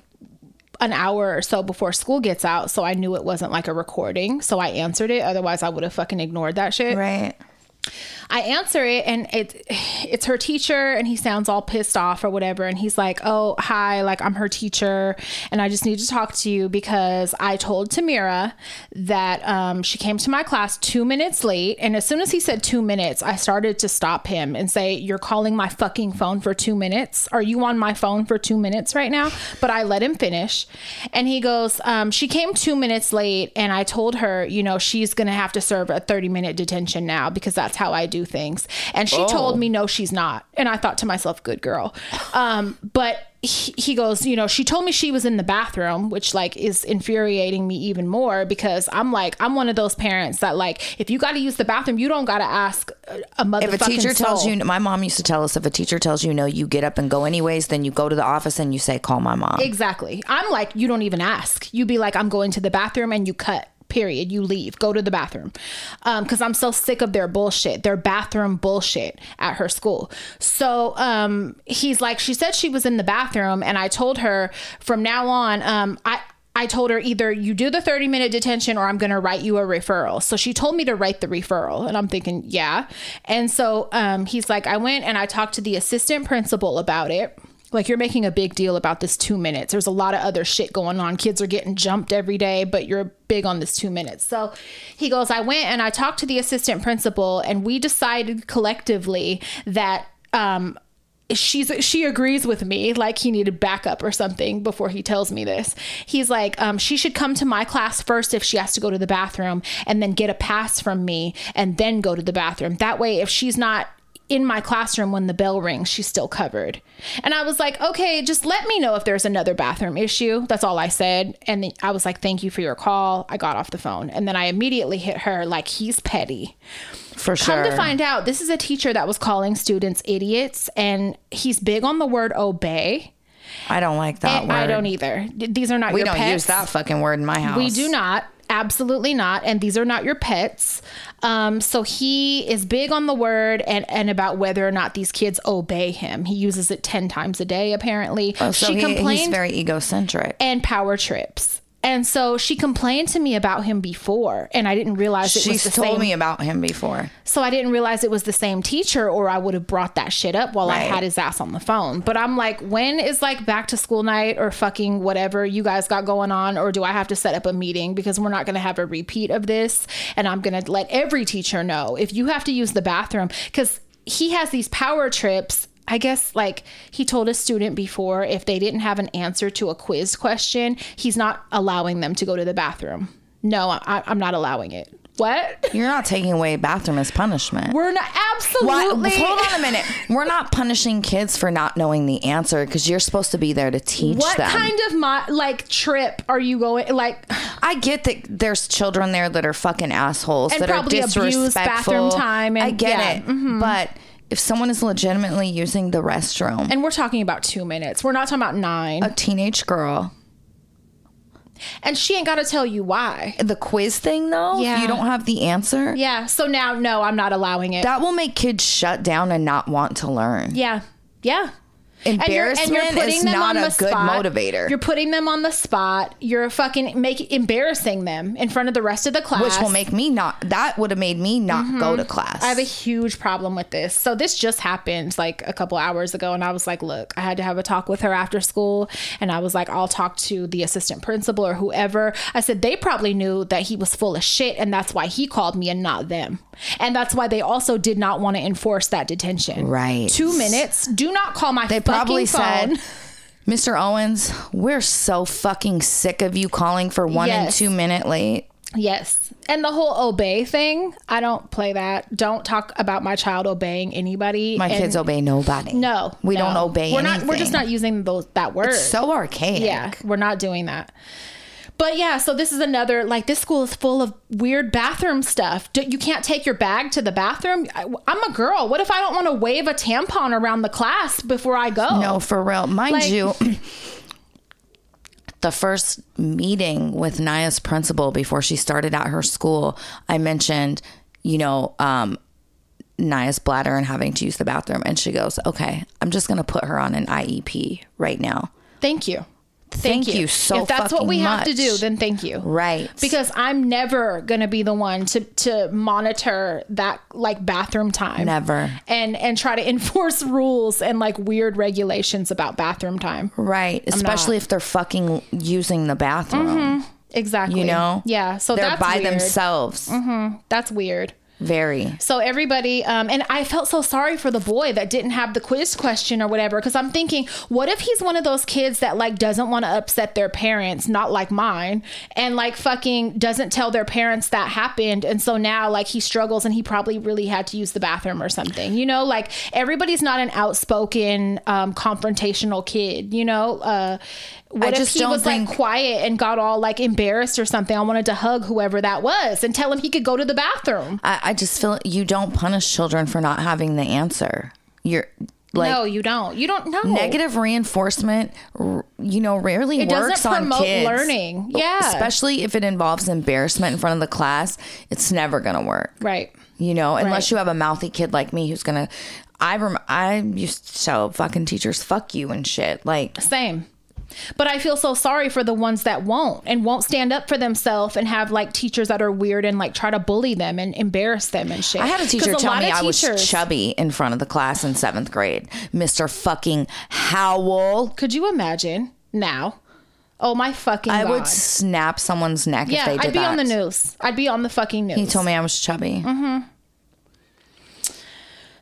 an hour or so before school gets out, so I knew it wasn't like a recording. So I answered it. Otherwise, I would have fucking ignored that shit. Right. I answer it and it it's her teacher and he sounds all pissed off or whatever and he's like, "Oh, hi, like I'm her teacher and I just need to talk to you because I told Tamira that um, she came to my class 2 minutes late and as soon as he said 2 minutes, I started to stop him and say, "You're calling my fucking phone for 2 minutes? Are you on my phone for 2 minutes right now?" But I let him finish. And he goes, um, "She came 2 minutes late and I told her, you know, she's going to have to serve a 30-minute detention now because that's how I do things. And she told me, no, she's not. And I thought to myself, good girl. Um, but he, he goes, you know, she told me she was in the bathroom, which like is infuriating me even more because I'm like, I'm one of those parents that like, if you got to use the bathroom, you don't got to ask a- mother. If a teacher tells you, my mom used to tell us, if a teacher tells you no, you get up and go anyways. Then you go to the office and you say, "Call my mom." Exactly. I'm like, you don't even ask. You be like, I'm going to the bathroom and you cut. Period. You leave. Go to the bathroom. Um, because I'm so sick of their bullshit, their bathroom bullshit at her school. So um he's like, she said she was in the bathroom, and I told her from now on, um, I I told her either you do the 30 minute detention or I'm going to write you a referral. So she told me to write the referral. And I'm thinking, yeah. And so um, he's like, I went and I talked to the assistant principal about it. Like, you're making a big deal about this two minutes. There's a lot of other shit going on. Kids are getting jumped every day, but you're big on this two minutes. So he goes, I went and I talked to the assistant principal, and we decided collectively that um, she's she agrees with me like he needed backup or something before he tells me this he's like um, she should come to my class first if she has to go to the bathroom and then get a pass from me and then go to the bathroom that way if she's not in my classroom when the bell rings she's still covered and i was like okay just let me know if there's another bathroom issue that's all i said and then i was like thank you for your call i got off the phone and then i immediately hit her like he's petty For sure. Come to find out, this is a teacher that was calling students idiots, and he's big on the word obey. I don't like that And word. I don't either. These are not We your don't pets. use that fucking word in my house. We do not. Absolutely not. And these are not your pets. Um, so he is big on the word and, and about whether or not these kids obey him. He uses it 10 times a day, apparently. Oh, so he, he's very egocentric. and power trips. And so she complained to me about him before, and I didn't realize it She's was the told same. me about him before. So I didn't realize it was the same teacher, or I would have brought that shit up while I Right. had his ass on the phone. But I'm like, when is like back to school night or fucking whatever you guys got going on, or do I have to set up a meeting because we're not going to have a repeat of this? And I'm going to let every teacher know if you have to use the bathroom because he has these power trips. I guess like he told a student before if they didn't have an answer to a quiz question, he's not allowing them to go to the bathroom. No, I, I'm not allowing it. What? You're not taking away bathroom as punishment. We're not absolutely. hold on a minute. We're not punishing kids for not knowing the answer because you're supposed to be there to teach What them. kind of my like trip are you going? Like, I get that there's children there that are fucking assholes And that are probably abuse disrespectful. bathroom time and- I get yeah, mm-hmm. it, but if someone is legitimately using the restroom, and we're talking about two minutes. We're not talking about nine. a teenage girl, and she ain't got to tell you why. the quiz thing though, Yeah. you don't have the answer, Yeah. So now, no, I'm not allowing it. that will make kids shut down and not want to learn. yeah. Yeah. Embarrassment is not a good motivator. You're putting them on the spot. You're fucking make embarrassing them in front of the rest of the class. which will make me not. That would have made me not go to class. Mm-hmm. I have a huge problem with this. So this just happened like a couple hours ago, and I was like, "Look, I had to have a talk with her after school," and I was like, "I'll talk to the assistant principal or whoever." I said they probably knew that he was full of shit, and that's why he called me and not them, and that's why they also did not want to enforce that detention. Right. Two minutes. Do not call my They probably phone. said, Mr. Owens, we're so fucking sick of you calling for one and two minute late. Yes. And the whole obey thing, I don't play that. Don't talk about my child obeying anybody. My And- kids obey nobody. No, we no. don't obey We're anything. not. We're just not using those that word. It's so archaic. yeah, we're not doing that. But yeah, so this is another like this school is full of weird bathroom stuff. Do, you can't take your bag to the bathroom. I, I'm a girl. What if I don't want to wave a tampon around the class before I go? No, for real. Mind Like- you, the first meeting with Naya's principal before she started at her school, I mentioned, you know, um, Naya's bladder and having to use the bathroom. And she goes, okay, I'm just going to put her on an IEP right now. Thank you. Thank you so much. If that's what we fucking have to do, then thank you. Right. Because I'm never gonna be the one to to monitor that like bathroom time. Never. And and try to enforce rules and like weird regulations about bathroom time. Right. Especially if they're fucking using the bathroom. Mm-hmm. Exactly. You know? Yeah. So They're by weird. themselves. Mm-hmm. That's weird. Very. So everybody, um, and I felt so sorry for the boy that didn't have the quiz question or whatever, because I'm thinking, what if he's one of those kids that like doesn't want to upset their parents, not like mine, and like fucking doesn't tell their parents that happened, and so now like he struggles and he probably really had to use the bathroom or something, you know? Like everybody's not an outspoken, um, confrontational kid, you know? Uh, what I if he don't was think- like quiet and got all like embarrassed or something? I wanted to hug whoever that was and tell him he could go to the bathroom. I, I just feel you don't punish children for not having the answer. You're like no, you don't. You don't know. negative reinforcement. You know, rarely It doesn't works on promote kids. learning. Yeah. especially if it involves embarrassment in front of the class. It's never gonna work. Right. You know, unless Right. you have a mouthy kid like me who's gonna. I rem- I used to tell fucking teachers "fuck you" and shit. Like Same. But I feel so sorry for the ones that won't and won't stand up for themselves and have like teachers that are weird and like try to bully them and embarrass them and shit. I had a teacher tell lot me I was chubby in front of the class in seventh grade. Mister fucking Howell. Could you imagine now? Oh my fucking I god. would snap someone's neck yeah, if they did I'd be that. on the news. I'd be on the fucking news. He told me I was chubby. Mm-hmm.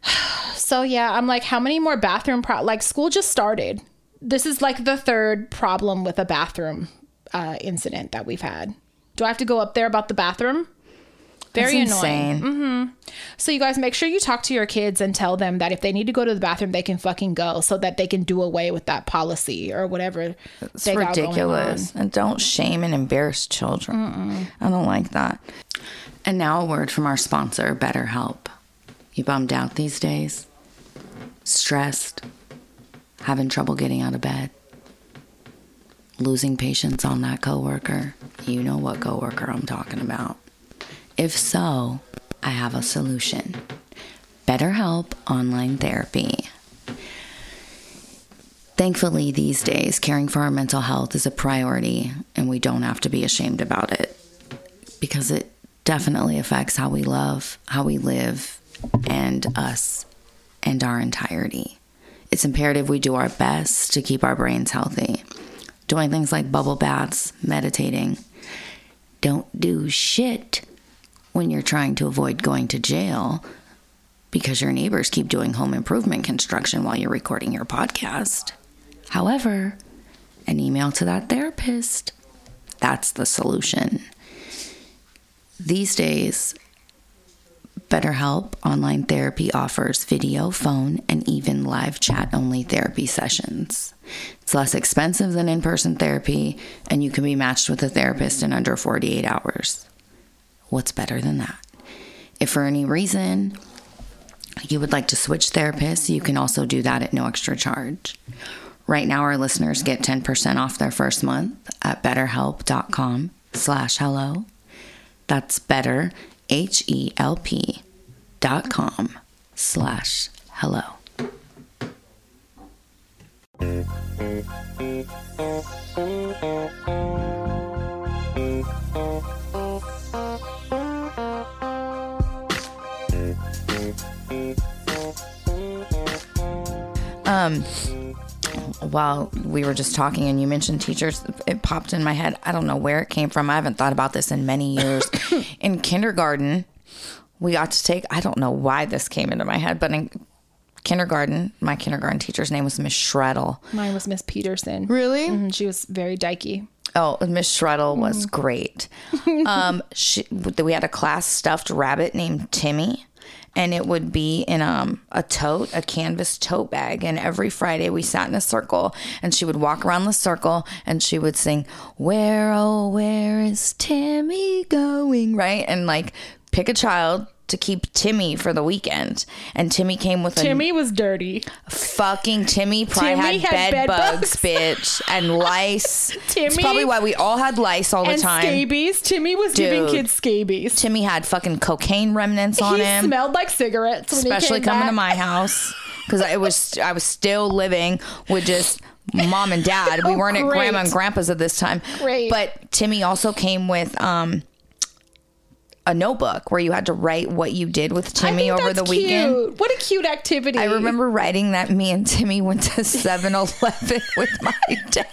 So yeah, I'm like, how many more bathroom pro? Like school just started. This is like the third problem with a bathroom uh, incident that we've had. Do I have to go up there about the bathroom? Very It's annoying. insane. So you guys make sure you talk to your kids and tell them that if they need to go to the bathroom, they can fucking go, so that they can do away with that policy or whatever. It's they got going ridiculous. And don't shame and embarrass children. I don't like that. And now a word from our sponsor, BetterHelp. You bummed out these days? Stressed? Having trouble getting out of bed? losing patience on that coworker? You know what coworker I'm talking about. If so, I have a solution. BetterHelp Online Therapy. Thankfully, these days, caring for our mental health is a priority, and we don't have to be ashamed about it because it definitely affects how we love, how we live, and us and our entirety. It's imperative we do our best to keep our brains healthy. Doing things like bubble baths, meditating. Don't do shit when you're trying to avoid going to jail because your neighbors keep doing home improvement construction while you're recording your podcast. However, an email to that therapist, that's the solution. These days, BetterHelp Online Therapy offers video, phone, and even live chat only therapy sessions. It's less expensive than in person therapy, and you can be matched with a therapist in under 48 hours. What's better than that? If for any reason you would like to switch therapists, you can also do that at no extra charge. Right now, our listeners get 10% off their first month at betterhelp.com slash hello. That's better, H-E-L-P dot com slash hello. Um, while we were just talking and you mentioned teachers, it popped in my head. I don't know where it came from. I haven't thought about this in many years. in kindergarten, we got to take, I don't know why this came into my head, but in kindergarten, my kindergarten teacher's name was Miss Shreddle. Mine was Miss Peterson. Really? Mhm, She was very dykey. Oh, Miss Shreddle was great. um, she, we had a class stuffed rabbit named Timmy, and it would be in um, a tote, a canvas tote bag. And every Friday we sat in a circle, and she would walk around the circle, and she would sing, "Where oh where is Timmy going?" Right, and like pick a child to keep Timmy for the weekend. And Timmy came with a Timmy was dirty. Fucking Timmy probably Timmy had, had bed, bed bugs, bugs. bitch, and lice. Timmy, It's probably why we all had lice all the and time. scabies. Timmy was giving kids scabies. Timmy had fucking cocaine remnants on he him, smelled like cigarettes. When especially coming back. to my house because it was I was still living with just mom and dad. We Oh, weren't at grandma and grandpa's at this time. Great. But Timmy also came with um a notebook where you had to write what you did with Timmy over the weekend. cute. What a cute activity! I remember writing that me and Timmy went to 7 Eleven with my dad.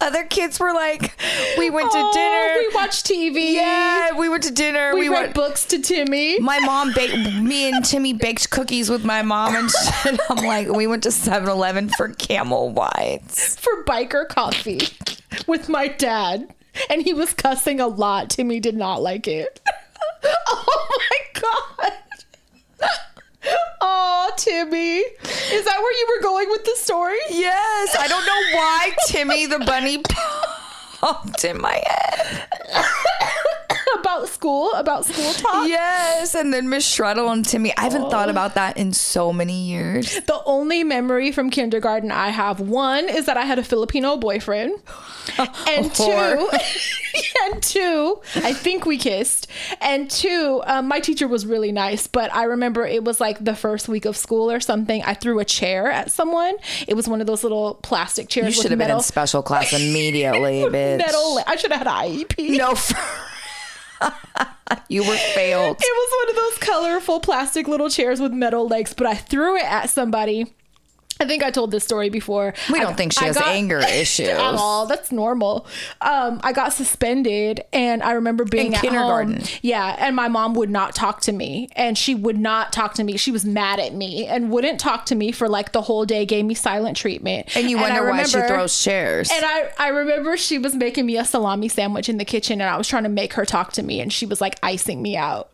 Other kids were like, we went to Oh, dinner. We watched TV. yeah, we went to dinner. We, We, read went. books to Timmy. My mom baked, me and Timmy baked cookies with my mom and shit. I'm like, we went to 7 Eleven for camel whites. for biker coffee with my dad, and he was cussing a lot. Timmy did not like it. oh my god. Oh, Timmy. Is that where you were going with the story? Yes, I don't know why Timmy the bunny popped in my head. About school? About school talk? Yes, and then Miss Shreddle and Timmy. I haven't thought about that in so many years. The only memory from kindergarten I have one is that I had a Filipino boyfriend. And two, and two, I think we kissed. And two, um, my teacher was really nice, but I remember it was like the first week of school or something. I threw a chair at someone. It was one of those little plastic chairs. You should have been in special class immediately, bitch. metal. I should have had an IEP. No, you were failed. It was one of those colorful plastic little chairs with metal legs, but I threw it at somebody. I think I told this story before. We don't think she I has got- anger issues. at all. That's normal. Um, I got suspended, and I remember being In at kindergarten. home. Yeah, and my mom would not talk to me, and she would not talk to me. She was mad at me and wouldn't talk to me for like the whole day. Gave me silent treatment. And you I wonder why she remember- throws chairs. And I, I remember she was making me a salami sandwich in the kitchen, and I was trying to make her talk to me, and she was like icing me out.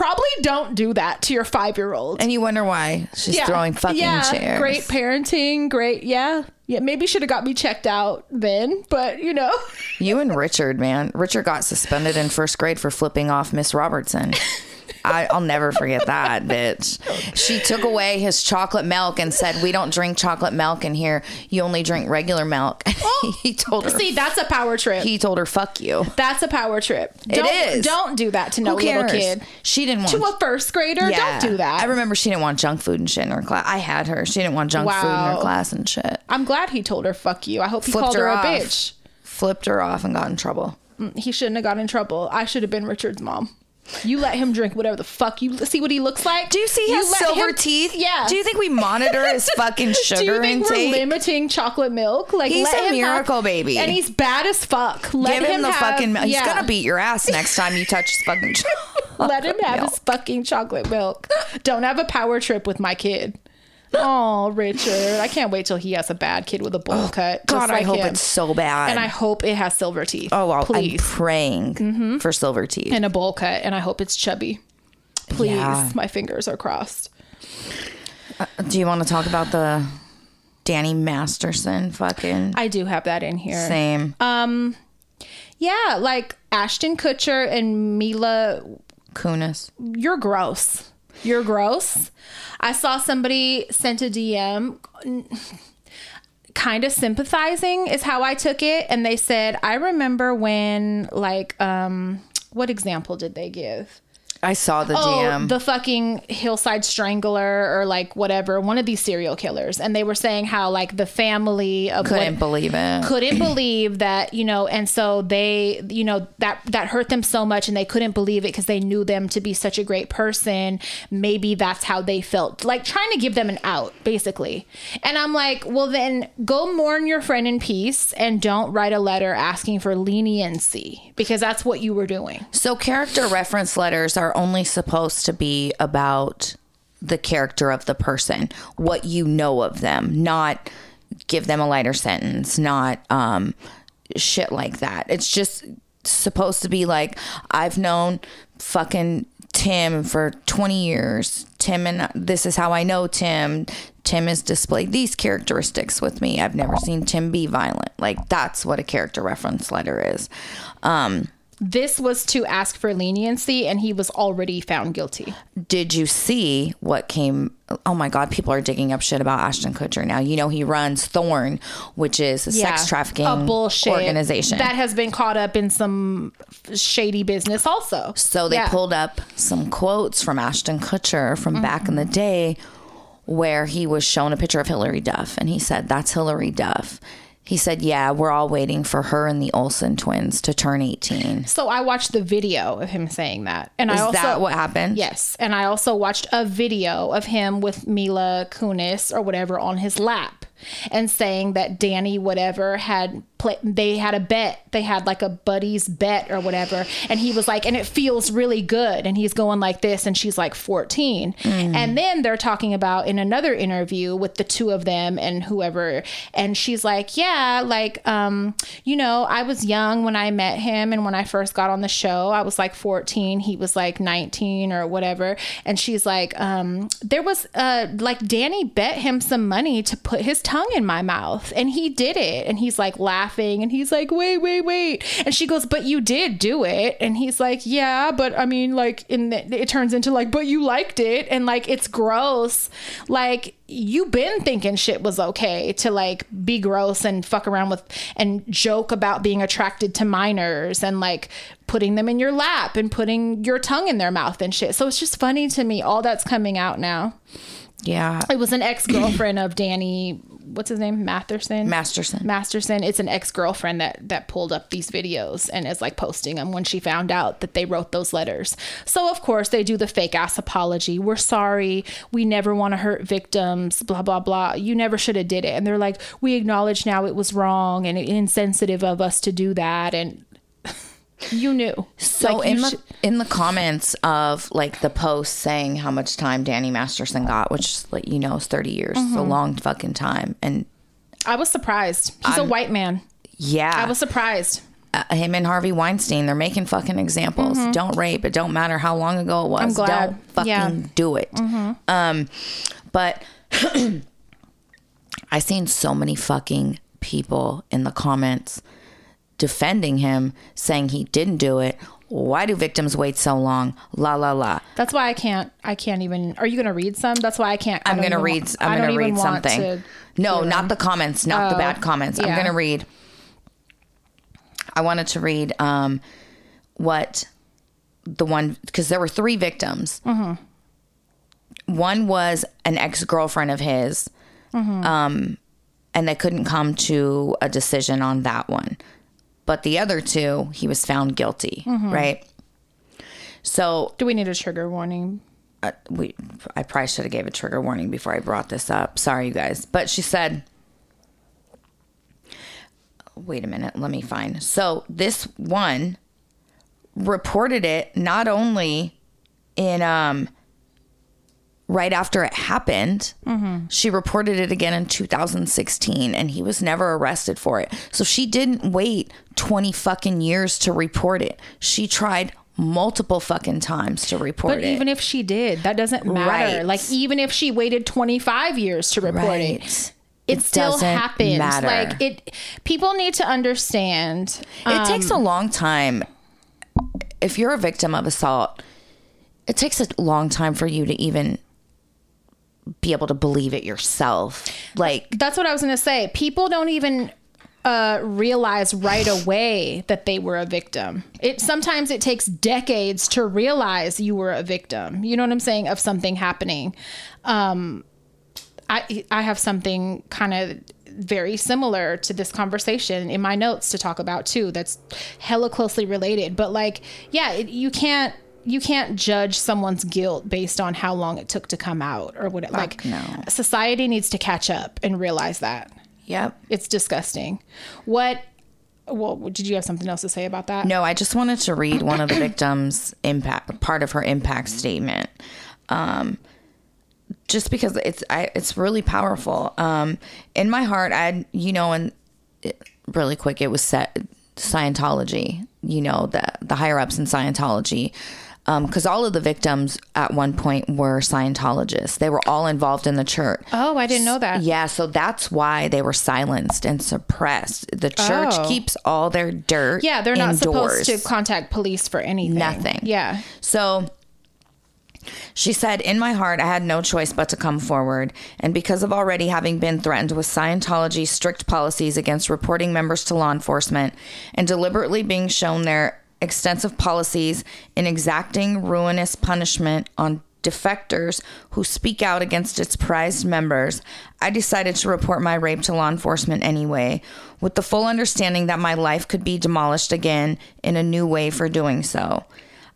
Probably don't do that to your five year old. And you wonder why she's throwing fucking chairs. Great parenting, great. Yeah. Yeah. Maybe should have got me checked out then, but you know. You and Richard, man. Richard got suspended in first grade for flipping off Miss Robertson. I, I'll never forget that bitch. She took away his chocolate milk and said, "We don't drink chocolate milk in here. You only drink regular milk." Oh. he told her. See, that's a power trip. he told her, "Fuck you." that's a power trip. Don't, is. Don't do that to no little kid. She didn't want To a first grader, don't do that. I remember she didn't want junk food and shit in her class. I had her. She didn't want junk food in her class and shit. I'm glad he told her "fuck you." I hope he Flipped called her, her a bitch. Flipped her off and got in trouble. Mm, he shouldn't have got in trouble. I should have been Richard's mom. You let him drink whatever the fuck you see what he looks like. Do you see his let silver him- teeth? Yeah. Do you think we monitor his fucking sugar Do you think intake? we're limiting chocolate milk? Like He's a him miracle have- baby. and he's bad as fuck. Let Give him, the have- fucking milk. yeah. He's gonna beat your ass next time you touch his fucking. Let him have his fucking chocolate milk. Don't have a power trip with my kid. Oh, Richard. I can't wait till he has a bad kid with a bowl cut. God, just I hope him. it's so bad. And I hope it has silver teeth. oh, well, I'm please. praying for silver teeth. and a bowl cut. And I hope it's chubby. Please. Yeah. My fingers are crossed. Do you want to talk about the Danny Masterson fucking I do have that in here. same Um, Yeah, like Ashton Kutcher and Mila Kunis? you're gross. You're gross. I saw somebody sent a DM kind of sympathizing is how I took it and they said, "I remember when like um what example did they give? I saw the Oh, DM. the fucking hillside strangler or like whatever, one of these serial killers. And they were saying how like the family of Couldn't believe it. couldn't believe that you know and so they you know that that hurt them so much and they couldn't believe it because they knew them to be such a great person maybe that's how they felt like trying to give them an out basically and i'm like well then go mourn your friend in peace and don't write a letter asking for leniency because that's what you were doing So character reference letters are only supposed to be about the character of the person, what you know of them, not give them a lighter sentence, not um shit like that. It's just supposed to be like I've known fucking Tim for 20 years. Tim and this is how I know Tim. Tim has displayed these characteristics with me. I've never seen Tim be violent. Like that's what a character reference letter is. Um this was to ask for leniency and he was already found guilty did you see what came? Oh my God, people are digging up shit about Ashton Kutcher now. You know, he runs Thorn, which is a sex trafficking a bullshit organization. that has been caught up in some shady business also so they Yeah. pulled up some quotes from Ashton Kutcher from back in the Mm-hmm. day where he was shown a picture of Hilary Duff and he said, That's Hilary Duff. He said, Yeah, we're all waiting for her and the Olsen twins to turn 18. So I watched the video of him saying that, and Is I also that what happened? yes, and I also watched a video of him with Mila Kunis or whatever on his lap, and saying that Danny whatever had play, they had a bet, they had like a buddy's bet or whatever, and he was like, and it feels really good, and he's going like this, and she's like fourteen, Mm. and then they're talking about in another interview with the two of them and whoever, and she's like, yeah, like um, you know, I was young when I met him, and when I first got on the show, I was like fourteen, he was like nineteen or whatever, and she's like, um, there was uh, like Danny bet him some money to put his tongue in my mouth, and he did it, and he's like laughing, and he's like, wait, wait, wait, and she goes, but you did do it, and he's like, yeah, but I mean, like, in the, it turns into like, but you liked it, and like, it's gross, like you been thinking shit was okay to like be gross and fuck around with and joke about being attracted to minors and like putting them in your lap and putting your tongue in their mouth and shit. So it's just funny to me all that's coming out now. Yeah. It was an ex-girlfriend of Danny what's his name? Matherson. Masterson. Masterson. It's an ex-girlfriend that that pulled up these videos and is like posting them when she found out that they wrote those letters. So of course they do the fake ass apology. We're sorry. We never want to hurt victims. Blah blah blah. You never should have did it. And they're like, we acknowledge now it was wrong and insensitive of us to do that. And you knew. So Like, you in the should- in the comments of like the post saying how much time Danny Masterson got, which like you know is thirty years, it's Mm-hmm. a long fucking time, and I was surprised. He's a white man. yeah, I was surprised. uh, him and Harvey Weinstein, they're making fucking examples. Don't rape. It don't matter how long ago it was. Mm-hmm. I'm glad. Don't fucking Yeah. Mm-hmm. do it. Um, but I seen so many fucking people in the comments defending him, saying he didn't do it. Why do victims wait so long? La la la. That's why I can't. I can't even. Are you going to read some? That's why I can't. I I'm gonna read. want- I'm gonna read something. No, not the comments, not the Oh, bad comments. I'm gonna read. I wanted to read um, what the one because there were three victims. Mm-hmm. One was an ex girlfriend of his, Mm-hmm. um, and they couldn't come to a decision on that one. But the other two, he was found guilty. Mm-hmm. Right. So Do we need a trigger warning? uh, we I probably should have gave a trigger warning before I brought this up. Sorry, you guys. But she said, "Wait a minute, let me find." So this one reported it not only in um right after it happened. Mm-hmm. She reported it again in 2016 and he was never arrested for it. So she didn't wait 20 fucking years to report it. She tried multiple fucking times to report it. But it. even if she did, that doesn't matter. Right. Like even if she waited 25 years to report it, Right. it, It still doesn't happens. matter. Like it people need to understand It takes a um, long time. If you're a victim of assault, it takes a long time for you to even be able to believe it yourself. Like, That's what I was going to say. People don't even uh, realize right away that they were a victim. It sometimes it takes decades to realize you were a victim. You know what I'm saying of something happening. Um, I I have something kind of very similar to this conversation in my notes to talk about too. That's hella closely related. But like, yeah, it, you can't you can't judge someone's guilt based on how long it took to come out or what. It like, no. society needs to catch up and realize that yep. it's disgusting. What? Well, did you have something else to say about that? No, I just wanted to read one of the victims' impact, part of her impact statement. Um, just because it's I, it's really powerful. Um, in my heart, I you know, and it, really quick, it was set Scientology. You know, the the higher ups in Scientology. Um, because all of the victims at one point were Scientologists. They were all involved in the church. Oh, I didn't know that. Yeah, so that's why they were silenced and suppressed. The church Oh. keeps all their dirt. Yeah, they're not indoors. supposed to contact police for anything. Nothing. Yeah. So she said, In my heart, I had no choice but to come forward. And because of already having been threatened with Scientology's strict policies against reporting members to law enforcement and deliberately being shown their extensive policies in exacting ruinous punishment on defectors who speak out against its prized members, I decided to report my rape to law enforcement anyway, with the full understanding that my life could be demolished again in a new way for doing so.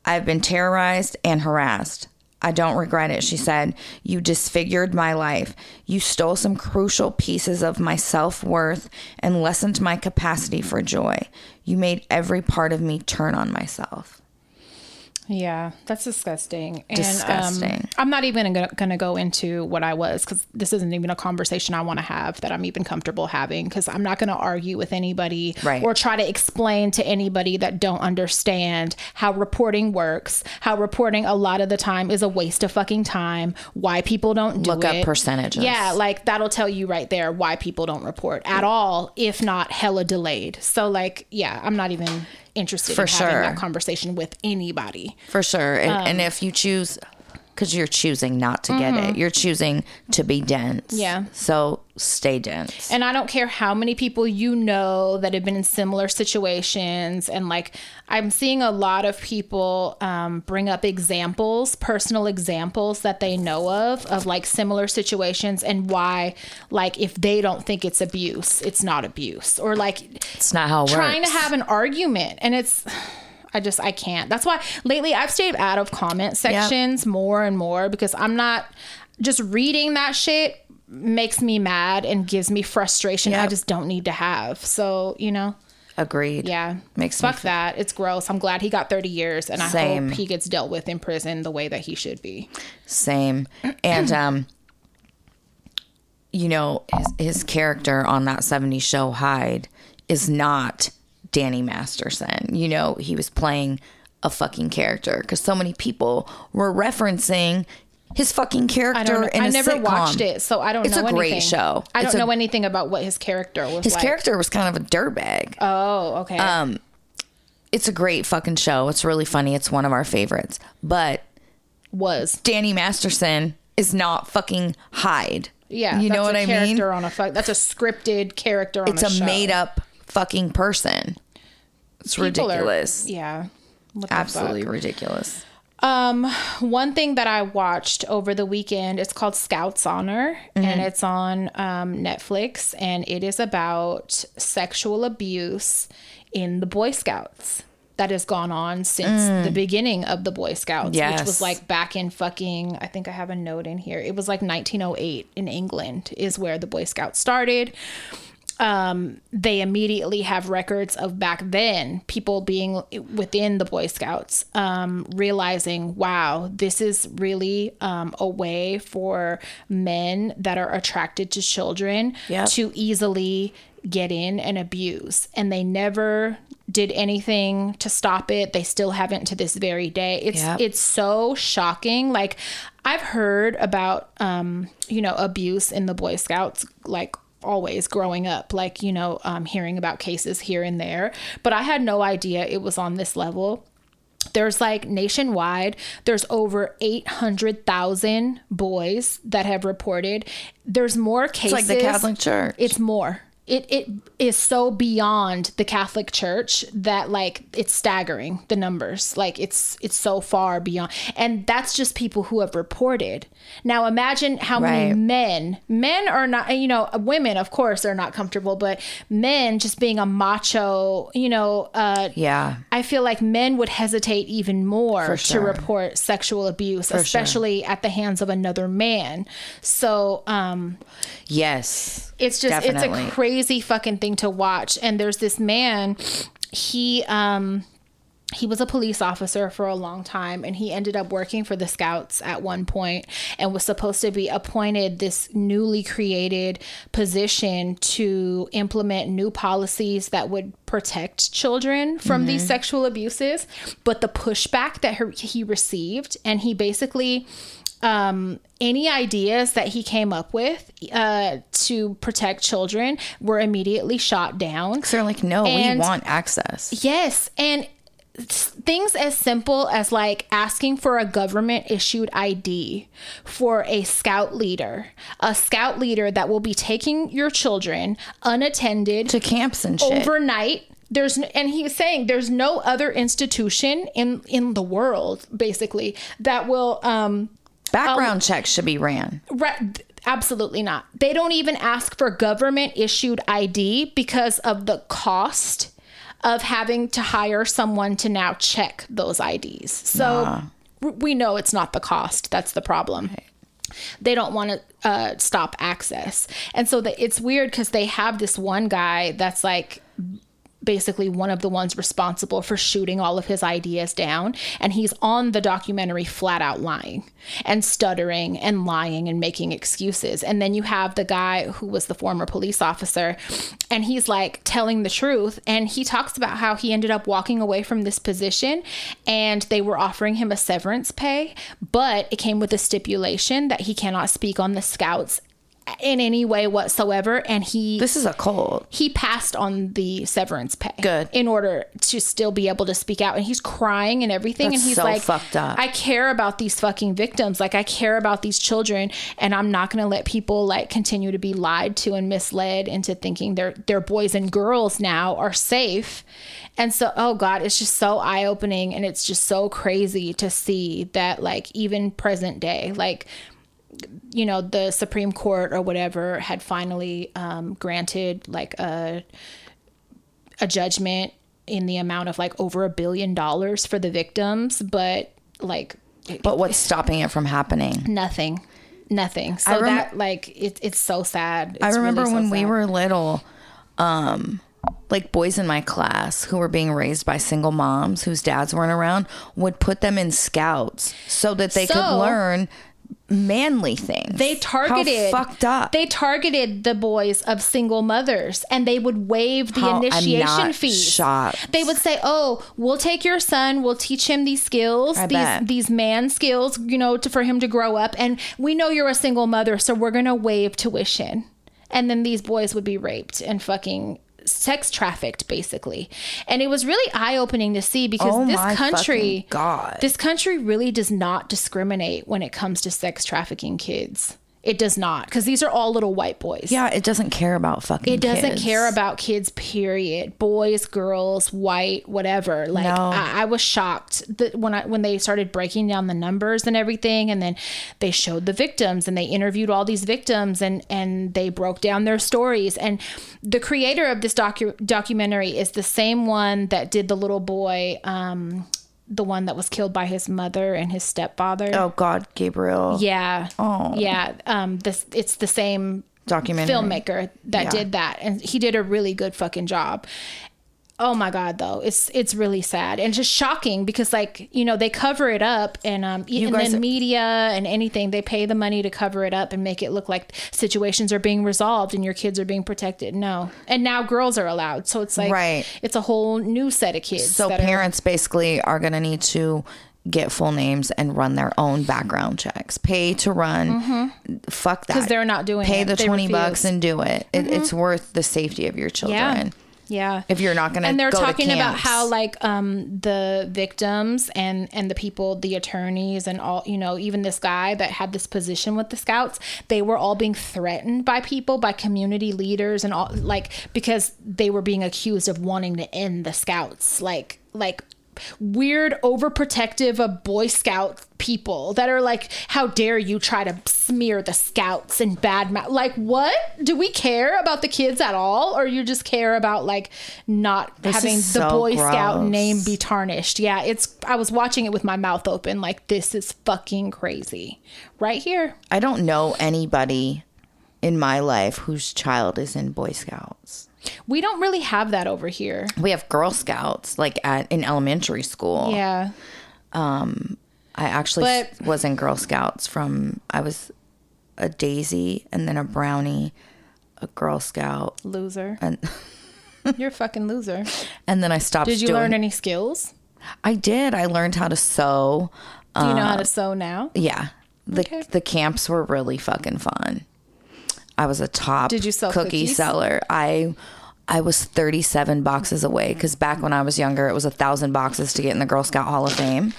I've been terrorized and harassed. I don't regret it, she said. You disfigured my life. You stole some crucial pieces of my self worth and lessened my capacity for joy. You made every part of me turn on myself. Yeah, that's disgusting. And, Disgusting. Um, I'm not even going to go into what I was because this isn't even a conversation I want to have that I'm even comfortable having because I'm not going to argue with anybody Right. or try to explain to anybody that don't understand how reporting works, how reporting a lot of the time is a waste of fucking time, why people don't do Look it. up percentages. Yeah, like that'll tell you right there why people don't report at all, if not hella delayed. So, like, yeah, I'm not even interested For in having sure. that conversation with anybody. For sure. And, and Um, if you choose, because you're choosing not to get it, you're choosing to be dense. Mm-hmm. Yeah. So stay dense. And I don't care how many people you know that have been in similar situations. And like, I'm seeing a lot of people um, bring up examples, personal examples that they know of, of like similar situations and why, like, if they don't think it's abuse, it's not abuse. Or like, It's not how it trying works. to have an argument. And it's, I just, I can't. That's why lately I've stayed out of comment sections more and more because I'm not just reading that shit makes me mad and gives me frustration I just don't need to have. So, you know, Agreed. yeah. Makes Fuck that. It's gross. I'm glad he got 30 years and I Same. hope he gets dealt with in prison the way that he should be. Same. And um you know, his his character on that 70s show Hyde is not Danny Masterson. You know, he was playing a fucking character cuz so many people were referencing his fucking character I don't in a I never sitcom. watched it, so I don't It's know a great anything. show. I don't It's a- know anything about what his character was His like. character was kind of a dirtbag. Oh, okay. Um, it's a great fucking show. It's really funny. It's one of our favorites. But was. Danny Masterson is not fucking Hyde. Yeah. you know what I character mean. on a fuck that's a scripted character on It's a, a made up fucking person. It's People are- ridiculous. yeah. Absolutely ridiculous. Um, one thing that I watched over the weekend, it's called Scouts Honor, Mm-hmm. and it's on um, Netflix, and it is about sexual abuse in the Boy Scouts that has gone on since the beginning of the Boy Scouts, which Mm. Was like back in fucking, I think I have a note in here. It was like 1908 in England is where the Boy Scouts started um, they immediately have records of back then people being within the Boy Scouts, um, realizing, wow, this is really um, a way for men that are attracted to children Yep. to easily get in and abuse. And they never did anything to stop it. They still haven't to this very day. It's Yep. it's so shocking. Like I've heard about um, you know, abuse in the Boy Scouts like always growing up, like, you know, um, hearing about cases here and there. But I had no idea it was on this level. There's like nationwide, there's over 800,000 boys that have reported. There's more cases. It's like the Catholic Church. It's more. It it is so beyond the Catholic Church that like it's staggering the numbers. Like it's it's so far beyond. And that's just people who have reported. Now imagine how many men men are not you know women of course are not comfortable but men just being a macho you know uh yeah. I feel like men would hesitate even more For to report sexual abuse, sure. especially at the hands of another man. So, um, Yes. It's just Definitely. it's a crazy fucking thing to watch. And there's this man, he um he was a police officer for a long time and he ended up working for the scouts at one point and was supposed to be appointed this newly created position to implement new policies that would protect children from these sexual abuses but the pushback that he received and he basically um, any ideas that he came up with uh, to protect children were immediately shot down. So they're like, no, And- we want access. Yes, and things as simple as like asking for a government issued ID for a scout leader, a scout leader that will be taking your children unattended To camps and shit. overnight there's and he's saying there's no other institution in in the world basically that will um Background checks should be ran. Right, absolutely not. They don't even ask for government issued ID because of the cost of having to hire someone to now check those IDs. So w- we know it's not the cost that's the problem. They don't want to uh, stop access, and so the, it's weird because they have this one guy that's like basically one of the ones responsible for shooting all of his ideas down. And he's on the documentary flat out lying and stuttering and lying and making excuses. And then you have the guy who was the former police officer and he's like telling the truth. And he talks about how he ended up walking away from this position and they were offering him a severance pay, but it came with a stipulation that he cannot speak on the scouts in any way whatsoever and he This is a cult. he passed on the severance pay. Good. In order to still be able to speak out. And he's crying and everything. That's and he's so like, fucked up. I care about these fucking victims. Like, I care about these children. And I'm not going to let people like continue to be lied to and misled into thinking their, their boys and girls now are safe. And so, oh God, it's just so eye opening. And it's just so crazy to see that, like, even present day, like, you know the supreme court or whatever had finally um, granted like a a judgment in the amount of like over a billion dollars for the victims but like But what's stopping it from happening? nothing. Nothing. So rem- that like it, it's so sad. I remember really so when we were little, um, like boys in my class who were being raised by single moms whose dads weren't around would put them in scouts so that they could learn manly things. They targeted How fucked up. They targeted the boys of single mothers and they would waive the How- initiation fees. shocked. They would say, "Oh, we'll take your son, we'll teach him these skills, I these bet. these man skills, you know, to, for him to grow up and we know you're a single mother, so we're going to waive tuition." And then these boys would be raped and fucking sex trafficked basically. And it was really eye-opening to see because Oh this country God. this country really does not discriminate when it comes to sex trafficking kids. It does not, because these are all little white boys. yeah, it doesn't care about fucking. It doesn't kids. care about kids, period. Boys, girls, white, whatever. Like No. I, I was shocked that when I when they started breaking down the numbers and everything, and then they showed the victims and they interviewed all these victims and and they broke down their stories. And the creator of this docu- documentary is the same one that did the little boy, um, the one that was killed by his mother and his stepfather. Oh God, Gabriel. Yeah. Oh. Yeah. Um, this it's the same Documentary. filmmaker that Yeah. did that, and he did a really good fucking job. Oh my god, though it's it's really sad and just shocking because like you know they cover it up and um You and then are- media and anything they pay the money to cover it up and make it look like situations are being resolved and your kids are being protected. No, and now girls are allowed, so it's like Right. it's a whole new set of kids. So that are- parents basically are going to need to get full names and run their own background checks. Pay to run. Fuck that. because Mm-hmm. they're not doing it. Pay it. the They 20 refuse. Mm-hmm. bucks and do it. it. It's worth the safety of your children. Yeah. Yeah. If you're not going to and they're talking about how like um the victims and and the people the attorneys and all you know even this guy that had this position with the scouts they were all being threatened by people by community leaders and all like because they were being accused of wanting to end the scouts like like weird overprotective of boy scout people that are like how dare you try to smear the scouts and bad mouth like what? Do we care about the kids at all? Or you just care about like not This having the so boy scout name be tarnished? Yeah it's i was watching it with my mouth open like this is fucking crazy. Right here. I don't know anybody in my life whose child is in Boy Scouts. We don't really have that over here We have Girl Scouts like at in elementary school. yeah um, I actually But- was in Girl Scouts from I was a daisy and then a brownie, a Girl Scout, loser and you're a fucking loser and then I stopped. did you doing, learn any skills I did. I learned how to sew. do you know how to um, sew now Yeah, the Okay. the camps were really fucking fun. I was a top. Did you sell cookie cookies? seller? I I was thirty seven boxes away because back when I was younger, it was a thousand boxes to get in the Girl Scout Hall of Fame,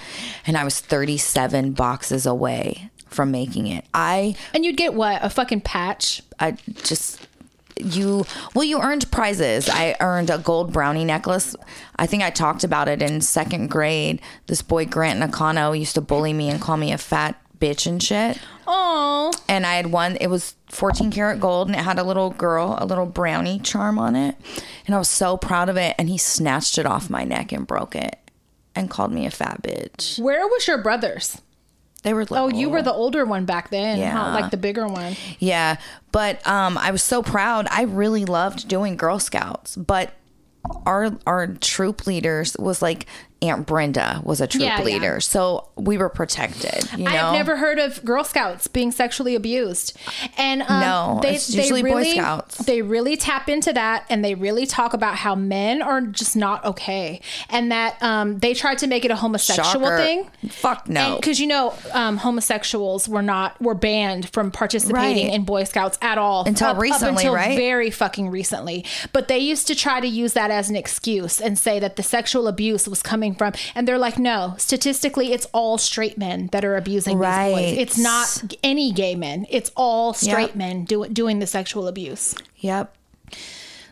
and I was thirty seven boxes away from making it. I and you'd get what a fucking patch I just you well you earned prizes i earned a gold brownie necklace i think i talked about it in second grade this boy grant nakano used to bully me and call me a fat bitch and shit. Oh and i had one it was 14 karat gold and it had a little girl a little brownie charm on it. And i was so proud of it and he snatched it off my neck and broke it and called me a fat bitch. Where was your brothers? They were oh you were the older one back then Yeah. huh? like the bigger one. Yeah, but um, I was so proud. I really loved doing Girl Scouts, but our our troop leaders was like Aunt Brenda was a troop Yeah, yeah. leader, so we were protected. You know, I've never heard of Girl Scouts being sexually abused, and um, No, it's usually Boy really, Scouts. They really tap into that, and they really talk about how men are just not okay, and that um, they tried to make it a homosexual Shocker. thing. Fuck no. because you know um, homosexuals were not were banned from participating Right. in Boy Scouts at all Until recently, until right? Very fucking recently. But they used to try to use that as an excuse and say that the sexual abuse was coming from, and they're like, no, statistically, it's all straight men that are abusing these Right. boys. It's not any gay men. It's all straight Yep. men do, doing the sexual abuse. Yep.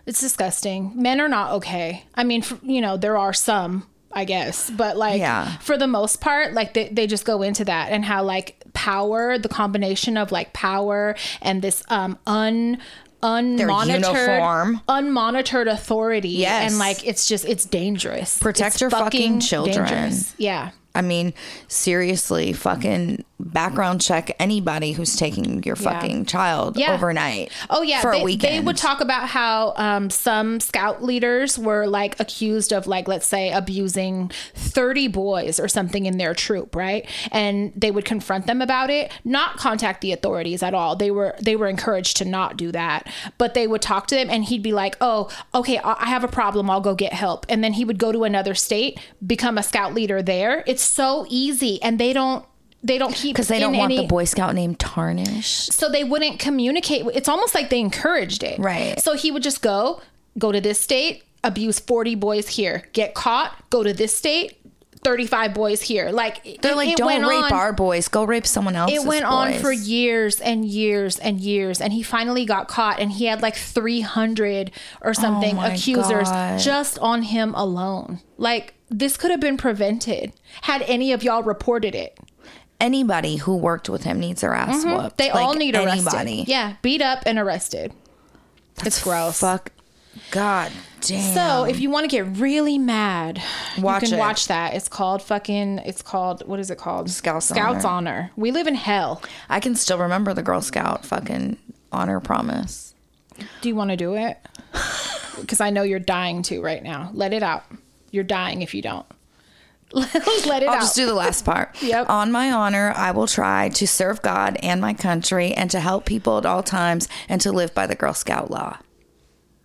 It's disgusting. Men are not okay. I mean, f you know, there are some, I guess, but like Yeah. for the most part, like they, they just go into that and how like power, the combination of like power and this um un unmonitored unmonitored authority Yes. and like it's just it's dangerous Protect It's your fucking children. dangerous. yeah I mean, seriously, fucking background check anybody who's taking your fucking child Yeah. overnight. Oh yeah, for they, a weekend. they would talk about how um, some scout leaders were like accused of like let's say abusing 30 boys or something in their troop, right? And they would confront them about it, not contact the authorities at all. They were they were encouraged to not do that, but they would talk to them and he'd be like, "Oh, okay, I I have a problem. I'll go get help." And then he would go to another state, become a scout leader there. It's so easy and they don't they don't keep because they don't want any- the Boy Scout name tarnished. so they wouldn't communicate. It's almost like they encouraged it. Right. So he would just go, go to this state, abuse 40 boys here, get caught, go to this state, 35 boys here. Like They're it- like, it don't went rape on- our boys. Go rape someone else's. It went on for years and years and years, and he finally got caught, and he had like 300 or oh something Oh accusers God. just on him alone. Like this could have been prevented had any of y'all reported it. Anybody who worked with him needs their ass whooped. Mm-hmm. They Like, all need arrested. anybody. Yeah, beat up and arrested. it's gross. Fuck. God damn. So if you want to get really mad, Watch you can it. watch that. It's called fucking. It's called what is it called? Scouts Scouts Honor. Honor. We live in hell. I can still remember the Girl Scout fucking honor promise. Do you want to do it? Because I know you're dying to right now. Let it out. You're dying if you don't. Let it I'll out. just do the last part. Yep. On my honor, I will try to serve God and my country and to help people at all times and to live by the Girl Scout law.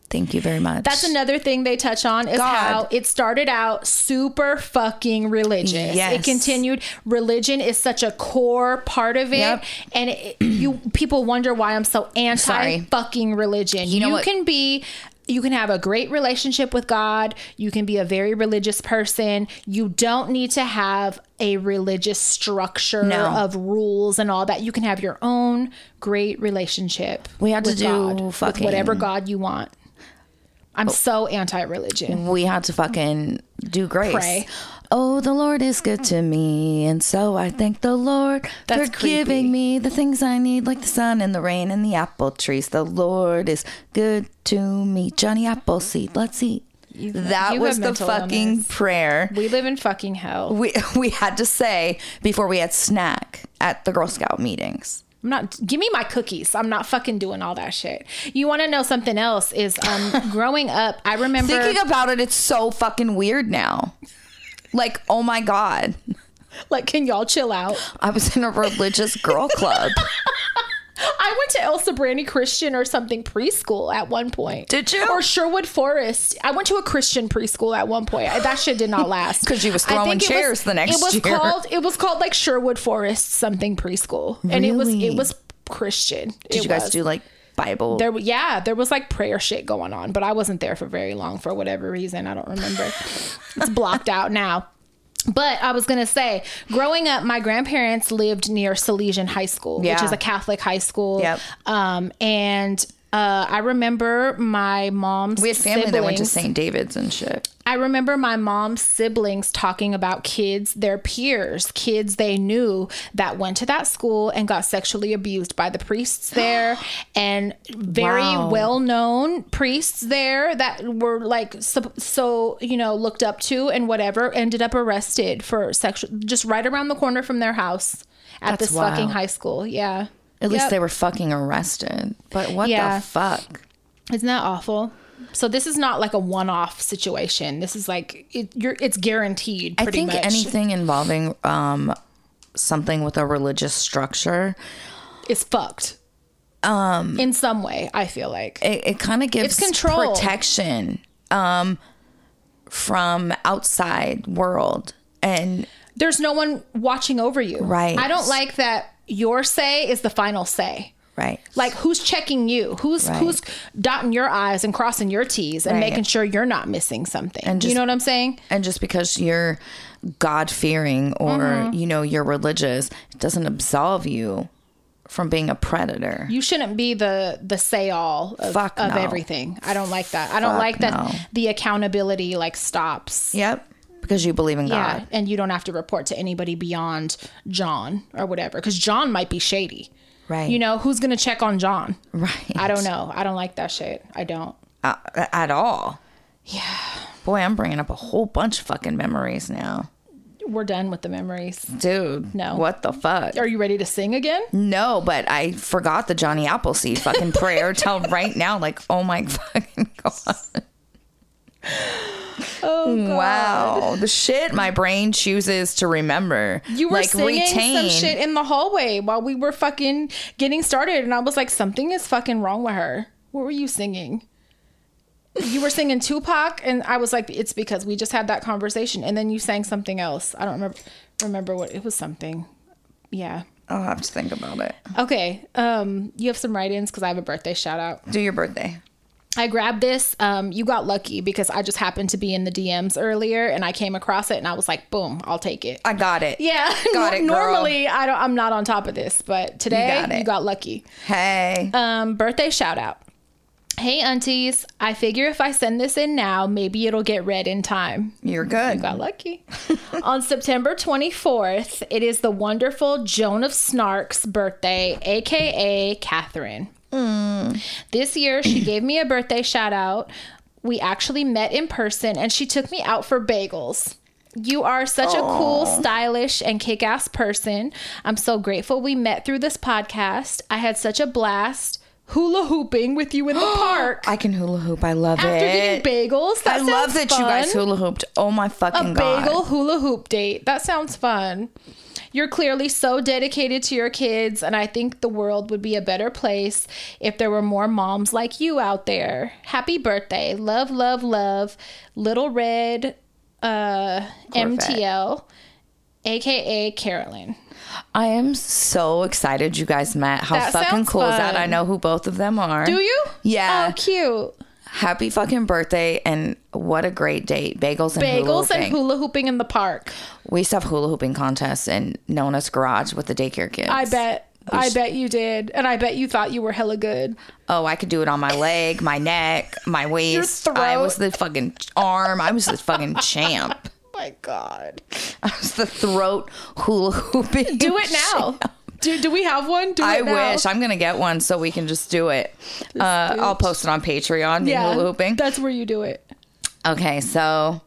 Thank you very much. That's another thing they touch on is God. how it started out super fucking religious. Yes. It continued. Religion is such a core part of it, Yep. and it, you people wonder why I'm so anti Sorry. fucking religion. You, know what? can be. You can have a great relationship with God. You can be a very religious person. You don't need to have a religious structure No. of rules and all that. You can have your own great relationship. We had to do God, with fucking- whatever God you want. I'm oh. so anti-religion. we had to fucking do grace. Pray. Oh, the Lord is good to me, and so I thank the Lord That's for creepy. giving me the things I need, like the sun and the rain and the apple trees. The Lord is good to me. Johnny Appleseed, let's eat. that you was the fucking illness. prayer We live in fucking hell. we we had to say before we had snack at the Girl Scout meetings. I'm not. Give me my cookies. I'm not fucking doing all that shit. You want to know something else? Is um growing up, I remember. Thinking about it, it's so fucking weird now. Like, oh my god, like, can y'all chill out? I was in a religious girl club. I went to Elsa Brandy Christian or something preschool at one point. Did you? Or Sherwood Forest. I went to a Christian preschool at one point. I- That shit did not last because you was throwing it chairs the next It was year. called. It was called like Sherwood Forest something preschool, and it was it was Christian. Did you guys do like Bible? There, yeah, there was like prayer shit going on, but I wasn't there for very long for whatever reason. I don't remember. it's blocked out now. But I was gonna say, growing up, my grandparents lived near Salesian High School, which is a Catholic high school. Yep. Um, and uh, I remember my mom's. we had family that went to siblings- St. David's and shit. I remember my mom's siblings talking about kids, their peers, kids they knew that went to that school and got sexually abused by the priests there, and very Wow. well known priests there that were like so, so, you know, looked up to and whatever, ended up arrested for sexual, just right around the corner from their house at That's this fucking high school. Yeah. At least Yep. they were fucking arrested. But what Yeah. the fuck? Isn't that awful? So this is not like a one-off situation. This is like it, you're. It's guaranteed. I think much. anything involving um something with a religious structure, is fucked. Um, in some way, I feel like it, it kind of gives control. protection um from outside world. And there's no one watching over you. Right. I don't like that. Your say is the final say. right. Like who's checking you? Who's Right. who's dotting your I's and crossing your T's and Right. making sure you're not missing something. And you know what I'm saying? and just because you're God fearing or Mm-hmm. you know you're religious, it doesn't absolve you from being a predator. You shouldn't be the the say all of, Fuck of no. everything. I don't like that. I don't Fuck like that no. the accountability like stops. yep. Because you believe in Yeah, God. and you don't have to report to anybody beyond John or whatever because John might be shady. Right. You know, who's going to check on John? Right. I don't know. I don't like that shit. I don't. Uh, at all. Yeah. Boy, I'm bringing up a whole bunch of fucking memories now. We're done with the memories. Dude. No. What the fuck? Are you ready to sing again? No, but I forgot the Johnny Appleseed fucking prayer till right now. Like, oh my fucking god. Oh God. Wow. The shit my brain chooses to remember. You were like singing some retain. shit in the hallway while we were fucking getting started, and I was like, something is fucking wrong with her. What were you singing? You were singing Tupac, and I was like, it's because we just had that conversation, and then you sang something else. I don't remember remember what it was. Something, yeah. I'll have to think about it. Okay, um, you have some write-ins because I have a birthday shout out. Do your birthday. I grabbed this. Um, you got lucky because I just happened to be in the DMs earlier, and I came across it, and I was like, boom, I'll take it. I got it. Yeah, Got it, girl. Normally, I don't. I'm not on top of this, but today got you got lucky. Hey. Um, birthday shout out. Hey aunties, I figure if I send this in now, maybe it'll get read in time. You're good. You got lucky. On September 24th, it is the wonderful Joan of Snark's birthday, aka Catherine. Mm. This year, she gave me a birthday shout out. We actually met in person and she took me out for bagels. You are such a cool, stylish, and kick ass person. I'm so grateful we met through this podcast. I had such a blast hula hooping with you in the park. I can hula hoop. I love After it. After getting bagels, I love that you guys hula hooped. Oh my fucking a god. bagel hula hoop date. That sounds fun. You're clearly so dedicated to your kids, and I think the world would be a better place if there were more moms like you out there. Happy birthday. Love, love, love. Little Red uh, MTL, aka Carolyn. I am so excited you guys met. How That fucking cool is that? I know who both of them are. Do you? Yeah. Oh, cute. Happy fucking birthday and what a great date. Bagels and hula Bagels hooping. and hula hooping in the park. we used to have hula hooping contests in Nona's garage with the daycare kids. I bet. I bet you did. And I bet you thought you were hella good. Oh, I could do it on my leg, my neck, my waist. I was the fucking arm. I was the fucking champ. Oh my God. I was the throat hula hooping. Do it now. Do, do we have one? Do I wish. I'm gonna get one so we can just do it. Uh, I'll post it on Patreon. Yeah, hula hooping. that's where you do it. Okay, so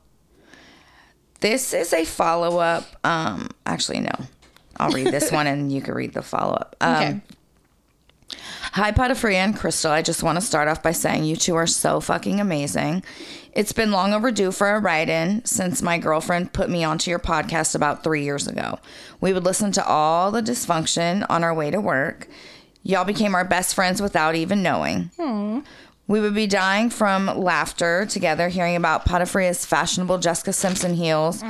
this is a follow up. Um, actually, no. I'll read this one and you can read the follow up. Um, Okay. Hi, Patafria and Crystal. I just want to start off by saying you two are so fucking amazing. It's been long overdue for a write in since my girlfriend put me onto your podcast about three years ago. We would listen to all the dysfunction on our way to work. Y'all became our best friends without even knowing. We would be dying from laughter together hearing about Patafria's fashionable Jessica Simpson heels.